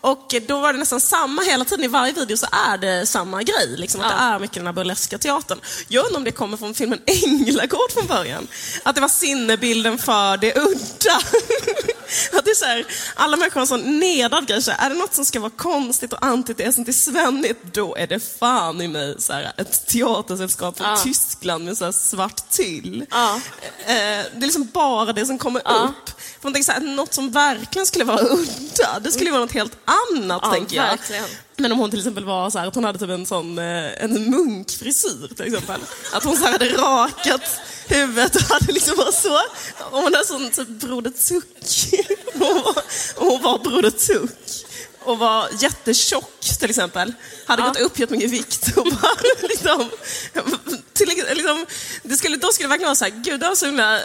[SPEAKER 2] Och då var det nästan samma hela tiden. I varje video så är det samma grej. Liksom, att det är mycket den här burleska teatern. Jag undrar om det kommer från filmen Änglagård från början. Att det var sinnebilden för det udda. Att det är så här, alla människor har en sån nedad grej. Så är det något som ska vara konstigt och antitesen till svennigt, då är det fan i mig så här, ett teatersällskap från
[SPEAKER 3] Ja.
[SPEAKER 2] Tyskland med så här svart tyll.
[SPEAKER 3] Ja.
[SPEAKER 2] Eh, det är liksom bara det som kommer upp. För man tänker så här, något som verkligen skulle vara udda, det skulle vara något helt annat,
[SPEAKER 3] Ja,
[SPEAKER 2] tänker jag.
[SPEAKER 3] verkligen.
[SPEAKER 2] Men om hon till exempel var så här, att hon hade typ en sån eh, en munkfrisyr till exempel. Att hon så här hade rakat huvudet och hade liksom bara så. Och hon hade sån typ Broder Tuck. Och hon var, och hon var Broder Tuck. Och var jättetjock till exempel. Hade gått upp jättemycket i vikt och bara liksom, till, liksom det skulle, Då skulle det verkligen vara så här, gud du har så himla eh,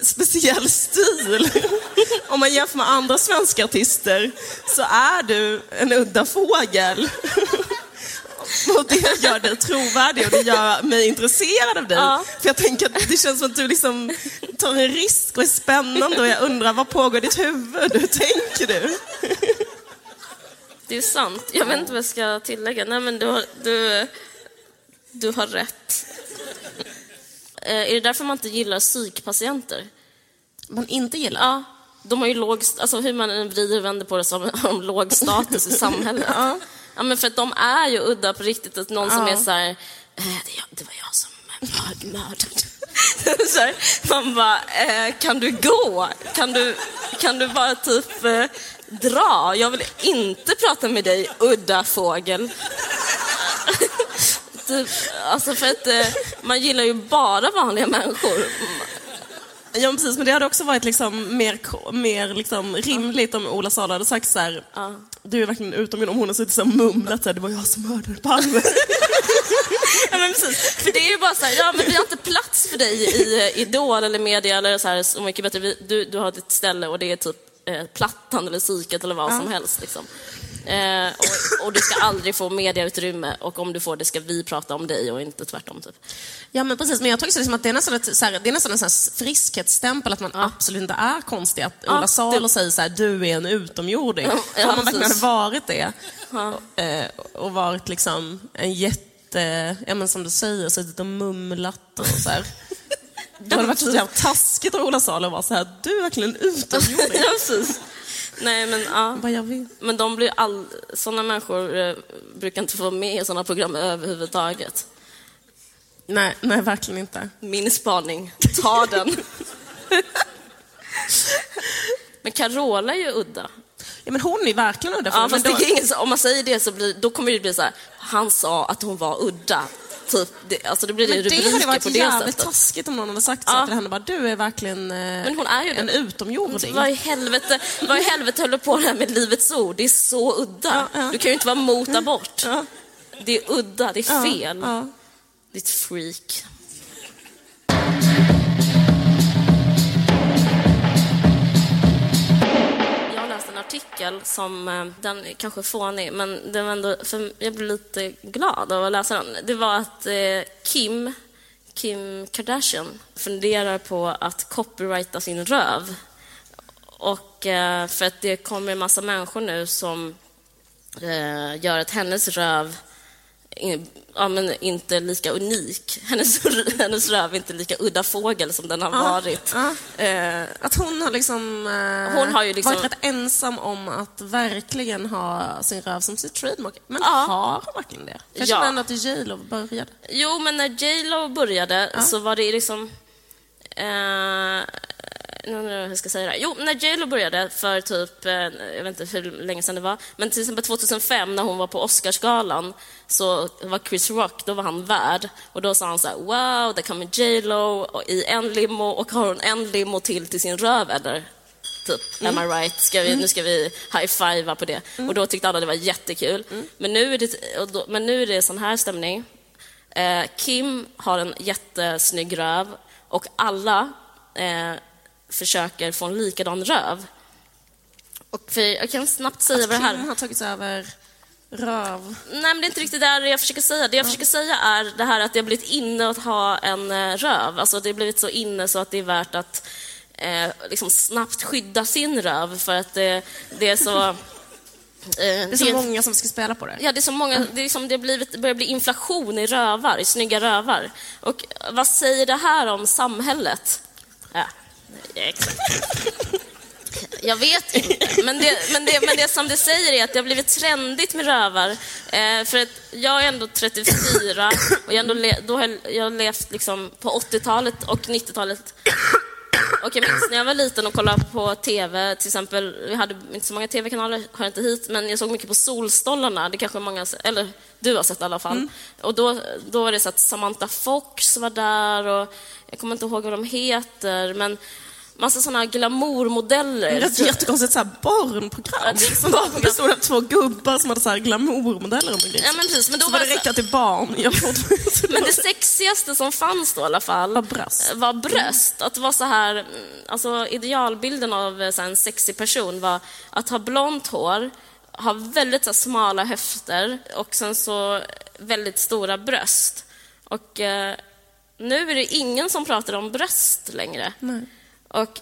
[SPEAKER 2] speciell stil. Om man jämför med andra svenska artister så är du en udda fågel. Och det gör dig trovärdig och det gör mig intresserad av dig.
[SPEAKER 3] Ja.
[SPEAKER 2] För jag tänker att det känns som att du liksom tar en risk och är spännande och jag undrar vad pågår i ditt huvud? Hur tänker du?
[SPEAKER 3] Det är sant. Jag vet inte vad jag ska tillägga. Nej, men du har, du, du har rätt. Eh, Är det därför man inte gillar psykpatienter?
[SPEAKER 2] Man inte gillar?
[SPEAKER 3] Ja. De har ju låg, alltså hur man än vrider och vänder på det så har de låg status i samhället. Ja. men för att de är ju udda på riktigt. Att någon som
[SPEAKER 2] Ja.
[SPEAKER 3] är så här, eh, det, var jag som mörd- mördade. så här, man bara, eh, kan du gå? Kan du, kan du bara typ eh, dra? Jag vill inte prata med dig, udda fågel. typ, alltså för att eh, man gillar ju bara vanliga människor.
[SPEAKER 2] Ja, precis. Men det hade också varit liksom mer, mer liksom rimligt om Ola Salo hade sagt så här, du är verkligen utomjording, om hon har suttit och mumlat så här, det var jag som mördade Palme.
[SPEAKER 3] Ja, men precis. För det är ju bara så här, ja men vi har inte plats för dig i Idol eller media eller så här, så mycket bättre. Du, du har ditt ställe och det är typ eh, Plattan eller Psyket eller vad som helst. Liksom. Eh, och, och du ska aldrig få mediautrymme och om du får det ska vi prata om dig och inte tvärtom. Typ.
[SPEAKER 2] Ja, men precis. Men jag tycker så liksom att det är nästan, ett, så här, det är nästan en här friskhetsstämpel att man absolut inte är konstig. Att
[SPEAKER 3] Ja,
[SPEAKER 2] Ola Salo
[SPEAKER 3] det-
[SPEAKER 2] säger så här, du är en utomjording.
[SPEAKER 3] Ja, ja,
[SPEAKER 2] Om man verkligen hade varit det eh, och varit liksom en jätte, ja men som du säger, suttit och mumlat och så här. Det hade varit så jävla taskigt av Ola Salo att vara så här, du är verkligen en utomjording.
[SPEAKER 3] ja, precis. Nej, men ja.
[SPEAKER 2] Vad jag vill.
[SPEAKER 3] Men de blir all... sådana människor eh, brukar inte få vara med i sådana program överhuvudtaget.
[SPEAKER 2] Nej, nej, verkligen inte.
[SPEAKER 3] Min spaning, ta den. men Carola är ju udda.
[SPEAKER 2] Ja, men hon är verkligen udda.
[SPEAKER 3] Ja, fast
[SPEAKER 2] då-
[SPEAKER 3] ingen, om man säger det så blir, då kommer det bli så här, han sa att hon var udda. Typ, det, alltså det blir
[SPEAKER 2] Men det
[SPEAKER 3] rubriker
[SPEAKER 2] hade varit
[SPEAKER 3] på det
[SPEAKER 2] jävligt
[SPEAKER 3] sättet.
[SPEAKER 2] taskigt om någon hade sagt så
[SPEAKER 3] Ja.
[SPEAKER 2] till henne. Bara, du är verkligen eh,
[SPEAKER 3] Men hon är ju
[SPEAKER 2] en
[SPEAKER 3] det.
[SPEAKER 2] utomjording.
[SPEAKER 3] Vad i helvete, vad i helvete höll du på det här med Livets Ord? Det är så udda.
[SPEAKER 2] Ja, ja.
[SPEAKER 3] Du kan ju inte vara mot abort.
[SPEAKER 2] Ja.
[SPEAKER 3] Det är udda, det är fel. Ditt freak. Artikel som, eh, den är kanske fånig, men den var ändå, för jag blev lite glad av att läsa den. Det var att eh, Kim, Kim Kardashian funderar på att copyrighta sin röv. Och eh, för att det kommer en massa människor nu som gör att hennes röv ja, men inte lika unik. Hennes, hennes röv är inte lika udda fågel som den har varit.
[SPEAKER 2] Ja.
[SPEAKER 3] Eh,
[SPEAKER 2] Att hon har liksom, eh,
[SPEAKER 3] Hon har ju liksom-
[SPEAKER 2] varit rätt ensam om att verkligen ha sin röv som sitt trademark. Men
[SPEAKER 3] Ja.
[SPEAKER 2] har hon verkligen det? Jag
[SPEAKER 3] Ja.
[SPEAKER 2] känner ändå att J Lo började.
[SPEAKER 3] jo, men när J Lo började så var det liksom... Eh, nu undrar jag hur jag ska säga det. här. Jo, när J Lo började för typ, eh, jag vet inte hur länge sedan det var, men till exempel 2005 när hon var på Oscarsgalan så var Chris Rock, då var han värd och då sa han så här, wow, där kommer J Lo i en limo och har hon en limo till till sin röv eller? Typ, am I right? Ska vi, Nu ska vi high-fivea på det. Och då tyckte alla det var jättekul. Men, nu är det, då, men nu är det sån här stämning. Eh, Kim har en jättesnygg röv och alla eh, försöker få en likadan röv. Och för, jag kan snabbt säga vad det här...
[SPEAKER 2] Har tagit över röv.
[SPEAKER 3] Nej, men det är inte riktigt det jag försöker säga. Det jag försöker säga är det här att det har blivit inne att ha en eh, röv. Alltså det har blivit så inne så att det är värt att eh, liksom snabbt skydda sin röv för att det, det är så... Eh,
[SPEAKER 2] Det är så många som ska spela på det.
[SPEAKER 3] Ja, det är så många, det, är som det, blivit, det börjar bli inflation i rövar, i snygga rövar. Och vad säger det här om samhället? Ja, ja, exakt. Jag vet inte. Men det, men, det, men det som det säger är att det har blivit trendigt med rövar. Eh, för att jag är ändå 34 och jag, ändå le, då har jag, jag har levt liksom på 80-talet och 90-talet. Och jag minns när jag var liten och kollade på TV, till exempel, vi hade inte så många TV-kanaler, hör inte hit, men jag såg mycket på Solstollarna, det kanske många, eller du har sett i alla fall. Och då, då var det så att Samantha Fox var där och jag kommer inte ihåg vad de heter, men massa sådana glamourmodeller.
[SPEAKER 2] Det är ett jättekonstigt så här barnprogram.
[SPEAKER 3] Det är
[SPEAKER 2] Som bara bestod av två gubbar som hade så här glamourmodeller runt omkring
[SPEAKER 3] Ja, men precis, men då
[SPEAKER 2] Så
[SPEAKER 3] var
[SPEAKER 2] det
[SPEAKER 3] det så-
[SPEAKER 2] riktat till barn.
[SPEAKER 3] Men det sexigaste som fanns då i alla fall
[SPEAKER 2] Var bröst.
[SPEAKER 3] var bröst. Att vara så här, mm, alltså idealbilden av så här, en sexig person var att ha blont hår, ha väldigt så smala höfter och sen så väldigt stora bröst. Och eh, nu är det ingen som pratar om bröst längre. Och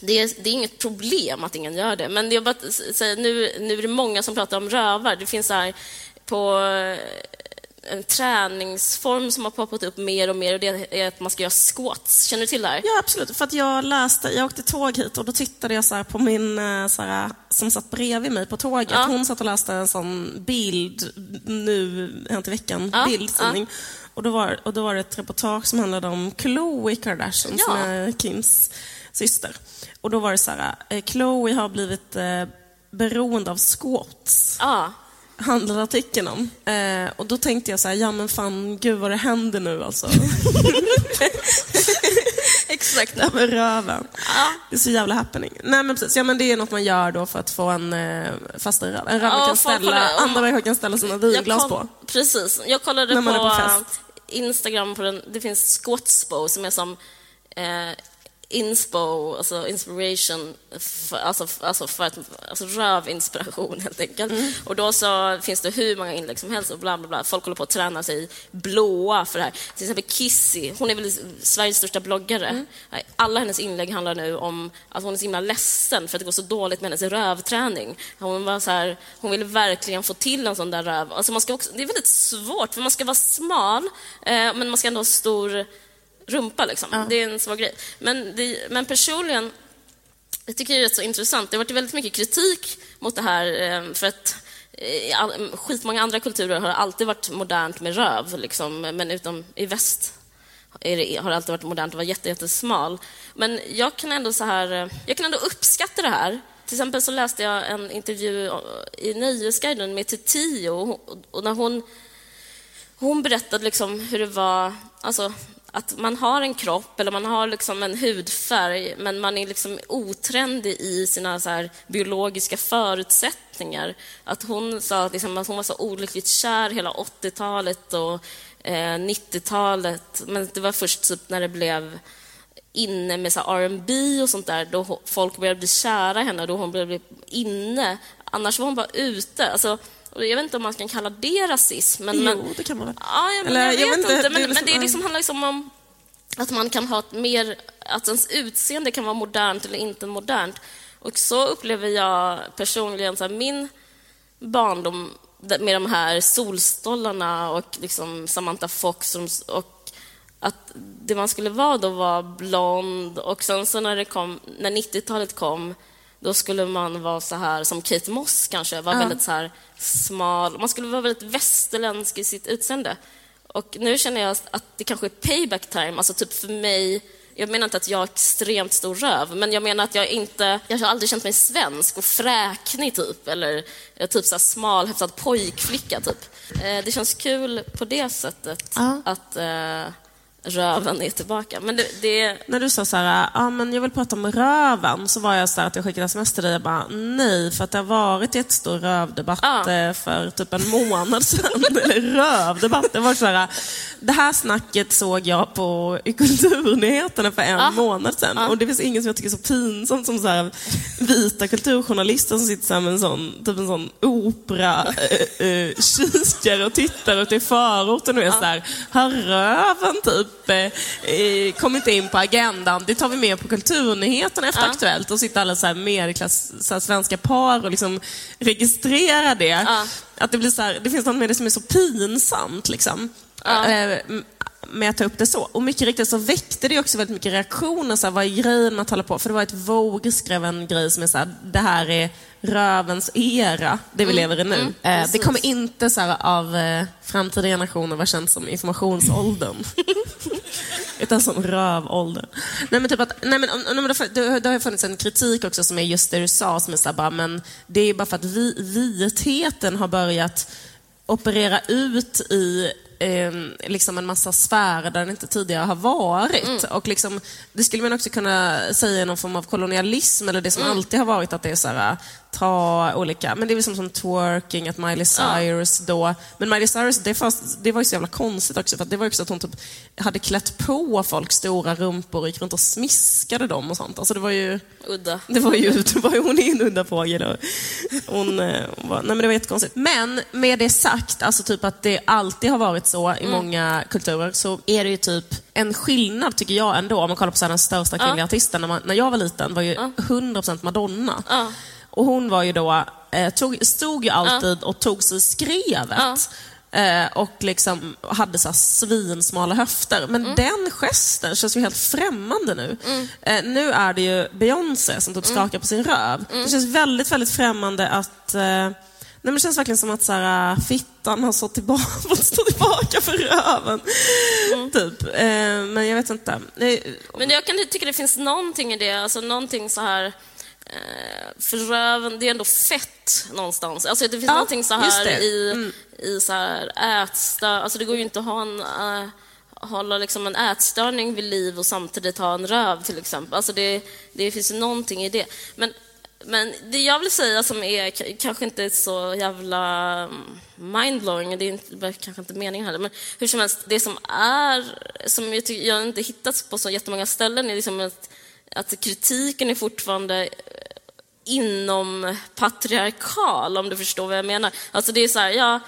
[SPEAKER 3] det är, det är inget problem att ingen gör det, men är bara att s- säga, nu, nu är det många som pratar om rövar. Det finns så här på en träningsform som har poppat upp mer och mer och det är att man ska göra squats. Känner du till det här?
[SPEAKER 2] Ja, absolut. För att jag läste, jag åkte tåg hit och då tittade jag så på min eh, så här, som satt bredvid mig på tåget.
[SPEAKER 3] Ja.
[SPEAKER 2] Hon satt och läste en sån bild nu, Hänt i veckan,
[SPEAKER 3] Ja,
[SPEAKER 2] bildsändning. Och, då var, och då var det ett reportage som handlade om Khloe Kardashian som
[SPEAKER 3] Ja.
[SPEAKER 2] är Kims syster. Och då var det så här, eh, Khloe har blivit eh, beroende av squats.
[SPEAKER 3] Ja.
[SPEAKER 2] Handlade artikeln om. Eh, och då tänkte jag så här, ja men fan, gud vad det händer nu alltså.
[SPEAKER 3] Exakt.
[SPEAKER 2] Över röven.
[SPEAKER 3] Ja.
[SPEAKER 2] Det är så jävla happening. Nej men precis, ja men det är något man gör då för att få en eh, fastare röv. En röv man
[SPEAKER 3] Ja,
[SPEAKER 2] kan ställa, andra människor kan ställa sina vinglas på.
[SPEAKER 3] Precis. Jag kollade på,
[SPEAKER 2] på
[SPEAKER 3] eh, Instagram, på den, det finns Squatspo som är som eh, inspo, alltså inspiration, för, alltså, alltså, för att, alltså rövinspiration helt enkelt.
[SPEAKER 2] Mm.
[SPEAKER 3] Och då så finns det hur många inlägg som helst och bla bla bla. Folk håller på att träna sig blåa för det här. Till exempel Kissy, hon är väl Sveriges största bloggare.
[SPEAKER 2] Mm.
[SPEAKER 3] Alla hennes inlägg handlar nu om att hon är så himla ledsen för att det går så dåligt med hennes rövträning. Hon, var så här, hon vill verkligen få till en sån där röv. Alltså man ska också, det är väldigt svårt, för man ska vara smal, eh, men man ska ändå ha stor rumpa. Liksom. Det är en svår grej. Men, det, men personligen, jag tycker det är rätt så intressant. Det har varit väldigt mycket kritik mot det här, eh, för att i all, skitmånga andra kulturer har det alltid varit modernt med röv, liksom, men utom i väst det, har det alltid varit modernt att vara jätte, jättesmal. Men jag kan ändå så här, eh, jag kan ändå uppskatta det här. Till exempel så läste jag en intervju i Nöjesguiden med och- och när hon hon berättade liksom hur det var, alltså att man har en kropp eller man har liksom en hudfärg men man är liksom otrendig i sina så här biologiska förutsättningar. Att hon sa att, liksom, att hon var så olyckligt kär hela 80-talet och eh, 90-talet men det var först typ när det blev inne med R&B och sånt där då folk började bli kära i henne då hon började bli inne. Annars var hon bara ute. Alltså, och jag vet inte om man kan kalla det rasism. Men,
[SPEAKER 2] Jo,
[SPEAKER 3] men,
[SPEAKER 2] det kan man väl.
[SPEAKER 3] Ja, ja, men
[SPEAKER 2] Eller,
[SPEAKER 3] jag, vet
[SPEAKER 2] jag vet inte,
[SPEAKER 3] inte.
[SPEAKER 2] det
[SPEAKER 3] Men, men
[SPEAKER 2] liksom-
[SPEAKER 3] det är
[SPEAKER 2] ja.
[SPEAKER 3] liksom, handlar liksom om att man kan ha ett mer... Att ens utseende kan vara modernt eller inte modernt. Och så upplever jag personligen så här, min barndom med de här solstollarna och liksom Samantha Fox och, och att det man skulle vara då var blond och sen så när, det kom, när 90-talet kom då skulle man vara så här som Kate Moss kanske, var väldigt så här smal. Man skulle vara väldigt västerländsk i sitt utseende. Och nu känner jag att det kanske är payback time, alltså typ för mig jag menar inte att jag har extremt stor röv, men jag menar att jag inte... Jag har aldrig känt mig svensk och fräknig, typ. Eller eh, typ så här smal, hyfsad pojkflicka, typ. Eh, det känns kul på det sättet
[SPEAKER 2] Ja.
[SPEAKER 3] att eh, röven är tillbaka. Men det... det
[SPEAKER 2] När du sa så här, ja men jag vill prata om röven, så var jag så här att jag skickade sms till dig och bara, nej, för att det har varit jättestor rövdebatt
[SPEAKER 3] Ja.
[SPEAKER 2] eh, för typ en månad sedan. Eller rövdebatt, det var så här, det här snacket såg jag på i Kulturnyheterna för en
[SPEAKER 3] Ja.
[SPEAKER 2] månad sedan. Och det finns ingen som jag tycker är så pinsamt som så här, vita kulturjournalister som sitter så med en sån, typ en sån opera eh, eh, kikare och tittar ute i förorten och är så här, har röven typ eh, eh, kommit in på agendan? Det tar vi med på Kulturnyheterna efter
[SPEAKER 3] Ja.
[SPEAKER 2] Aktuellt och sitter alla så här medelklass, så här svenska par och liksom registrerar det.
[SPEAKER 3] Ja.
[SPEAKER 2] Att det blir så här, det finns något med det som är så pinsamt liksom.
[SPEAKER 3] Ja.
[SPEAKER 2] Med att ta upp det så. Och mycket riktigt så väckte det också väldigt mycket reaktioner. Så här, vad är grejen med att hålla på? För det var ett Vogue skrev en grej som är så här, det här är rövens era, det vi lever i nu. eh, det
[SPEAKER 3] Mm.
[SPEAKER 2] kommer inte så här, av eh, framtida generationer vara känt som informationsåldern. Utan som rövåldern. Nej men typ att, nej men, om- om det, det, har funnits en kritik också som är just det du sa, som är så här, bara, men det är bara för att vi, vitheten har börjat operera ut i eh, liksom en massa sfärer där den inte tidigare har varit. Och liksom, det skulle man också kunna säga är någon form av kolonialism, eller det som alltid har varit att det är så här, ta olika, men det är väl som, som twerking, att Miley Cyrus då, men Miley Cyrus, det, fanns, det var ju så jävla konstigt också, för att det var ju också att hon typ hade klätt på folk stora rumpor och gick runt och smiskade dem och sånt. Alltså det var ju...
[SPEAKER 3] udda.
[SPEAKER 2] Det var ju, det var ju hon är en udda fågel. och Hon, eh, hon var, nej men det var jättekonstigt. Men med det sagt, alltså typ att det alltid har varit så i många kulturer, så är det ju typ en skillnad tycker jag ändå, om man kollar på så här, den största kvinnliga artisten när, man, när jag var liten, var ju 100% Madonna.
[SPEAKER 3] Ja.
[SPEAKER 2] Och hon var ju då, eh, tog, stod ju alltid och tog sig skrevet. Eh, och liksom hade så svinsmala höfter. Men den gesten känns ju helt främmande nu. Eh, nu är det ju Beyoncé som typ skakar på sin röv. Det känns väldigt, väldigt främmande att eh, Nej, men det känns verkligen som att så här, äh, fittan har stått tillbaka, fått stå tillbaka för röven. Typ. Eh, men jag vet inte. Nej,
[SPEAKER 3] Men jag kan tycka det finns någonting i det, alltså någonting så här... Eh, för röven, det är ändå fett någonstans. Alltså det finns
[SPEAKER 2] Ja,
[SPEAKER 3] någonting så här
[SPEAKER 2] det. Mm.
[SPEAKER 3] i, i så här ätstör... Alltså det går ju inte att ha en... eh, hålla liksom en ätstörning vid liv och samtidigt ha en röv till exempel. Alltså det, det finns ju någonting i det. Men, men det jag vill säga som är kanske inte så jävla mm, mindblowing, det är inte, är kanske inte meningen heller, men hur som helst, det som är, som jag, tycker, jag inte hittat på så jättemånga ställen är liksom att, att kritiken är fortfarande inom patriarkal, om du förstår vad jag menar. Alltså det är så här, ja,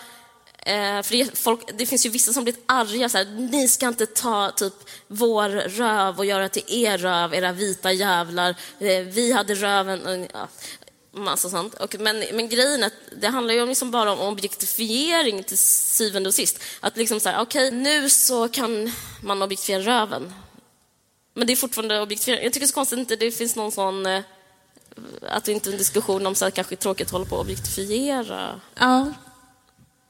[SPEAKER 3] eh, för det, folk, det finns ju vissa som blir arga, så här, ni ska inte ta typ vår röv och göra till er röv, era vita jävlar. Eh, vi hade röven, ja, massa sånt. Och, men, men grejen är att det handlar ju liksom bara om objektifiering till syvende och sist. Att liksom så här, okej, nu så kan man objektifiera röven. Men det är fortfarande objektifiering. Jag tycker det är så konstigt att det inte finns någon sån eh, att det inte är en diskussion om så här, kanske tråkigt att hålla på och objektifiera.
[SPEAKER 2] Ja.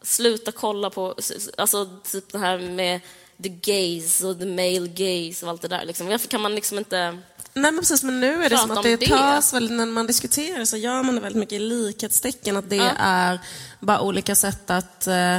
[SPEAKER 3] Sluta kolla på, alltså typ det här med the gaze och the male gaze och allt det där. Liksom. Varför kan man liksom inte...
[SPEAKER 2] Nej men precis, men nu är det som att det
[SPEAKER 3] det.
[SPEAKER 2] tas väldigt, när man diskuterar så gör man det väldigt mycket i likhetstecken, att det är bara olika sätt att eh,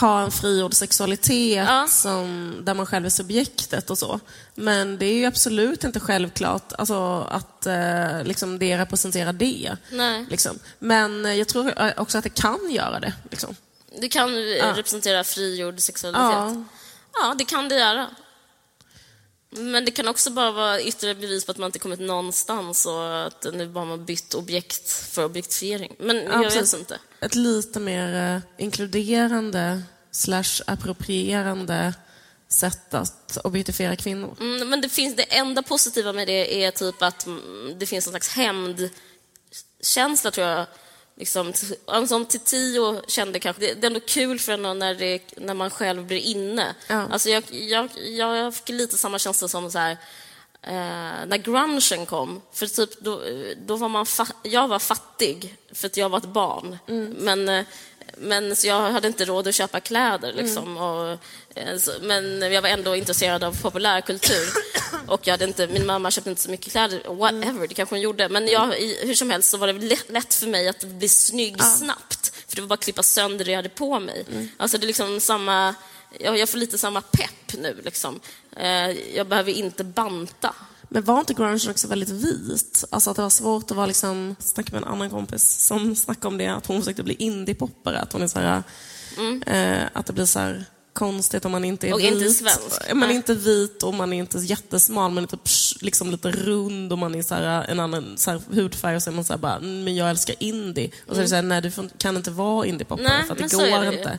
[SPEAKER 2] ha en frigjord sexualitet
[SPEAKER 3] Ja.
[SPEAKER 2] som, där man själv är subjektet och så. Men det är ju absolut inte självklart alltså, att eh, liksom det representerar det.
[SPEAKER 3] Nej.
[SPEAKER 2] Liksom. Men eh, jag tror också att det kan göra det. Liksom.
[SPEAKER 3] Det kan representera frigjord sexualitet.
[SPEAKER 2] Ja.
[SPEAKER 3] Ja. det kan det göra. Men det kan också bara vara ytterligare bevis på att man inte kommit någonstans och att nu bara man bytt objekt för objektifiering. Men jag
[SPEAKER 2] precis.
[SPEAKER 3] vet inte.
[SPEAKER 2] Ett lite mer eh, inkluderande slash approprierande sätt att objektifiera kvinnor.
[SPEAKER 3] Mm, men det, finns, det enda positiva med det är typ att mm, det finns en slags hämndkänsla, tror jag. Liksom, t- som Tio kände kanske. Det, är ändå kul för henne när, det, när man själv blir inne.
[SPEAKER 2] Ja.
[SPEAKER 3] Alltså jag, jag, jag fick lite samma känsla som så här, eh, när grungen kom. För typ då, då var man jag var fattig för att jag var ett barn. Men, eh, men så jag hade inte råd att köpa kläder. Liksom, och, eh, men jag var ändå intresserad av populärkultur. och jag hade inte, min mamma köpte inte så mycket kläder. Whatever, det kanske hon gjorde. Men jag, i, hur som helst så var det lätt, för mig att bli snygg snabbt. För det var bara att klippa sönder det jag hade på mig. Alltså det är liksom samma... Jag, jag får lite samma pepp nu. Liksom. Eh, jag behöver inte banta.
[SPEAKER 2] Men var inte grungen också väldigt vit? Alltså att det var svårt att vara liksom... Jag snackade med en annan kompis som snackade om det, att hon försökte bli indiepoppare. Att hon är så här, eh, att det blir så här konstigt om man inte är
[SPEAKER 3] Och
[SPEAKER 2] vit.
[SPEAKER 3] inte svensk.
[SPEAKER 2] Man är inte vit och man är inte jättesmal, man är typ liksom lite rund och man är så här, en annan så här, hudfärg och så är man så här bara, "Mm, men jag älskar indie. Och så är det så här, nej du kan inte vara indiepoppare för att det går
[SPEAKER 3] det
[SPEAKER 2] inte.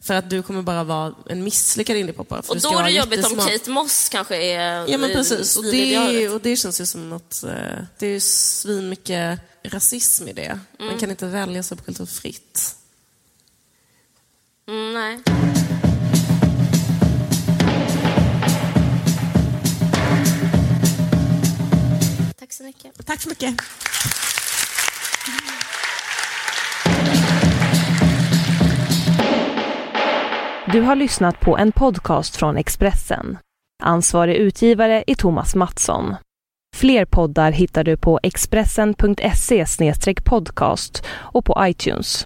[SPEAKER 2] För att du kommer bara vara en misslyckad indiepoppare.
[SPEAKER 3] Och då är det jobbigt om. Kate Moss kanske är
[SPEAKER 2] Ja men precis, och det, och det känns ju som något, eh, det är ju svin mycket rasism i det. Man kan inte välja subkultur fritt.
[SPEAKER 3] Mm, nej. Tack så mycket.
[SPEAKER 2] Tack så mycket.
[SPEAKER 1] Du har lyssnat på en podcast från Expressen. Ansvarig utgivare är Thomas Mattsson. Fler poddar hittar du på expressen.se podcast och på iTunes.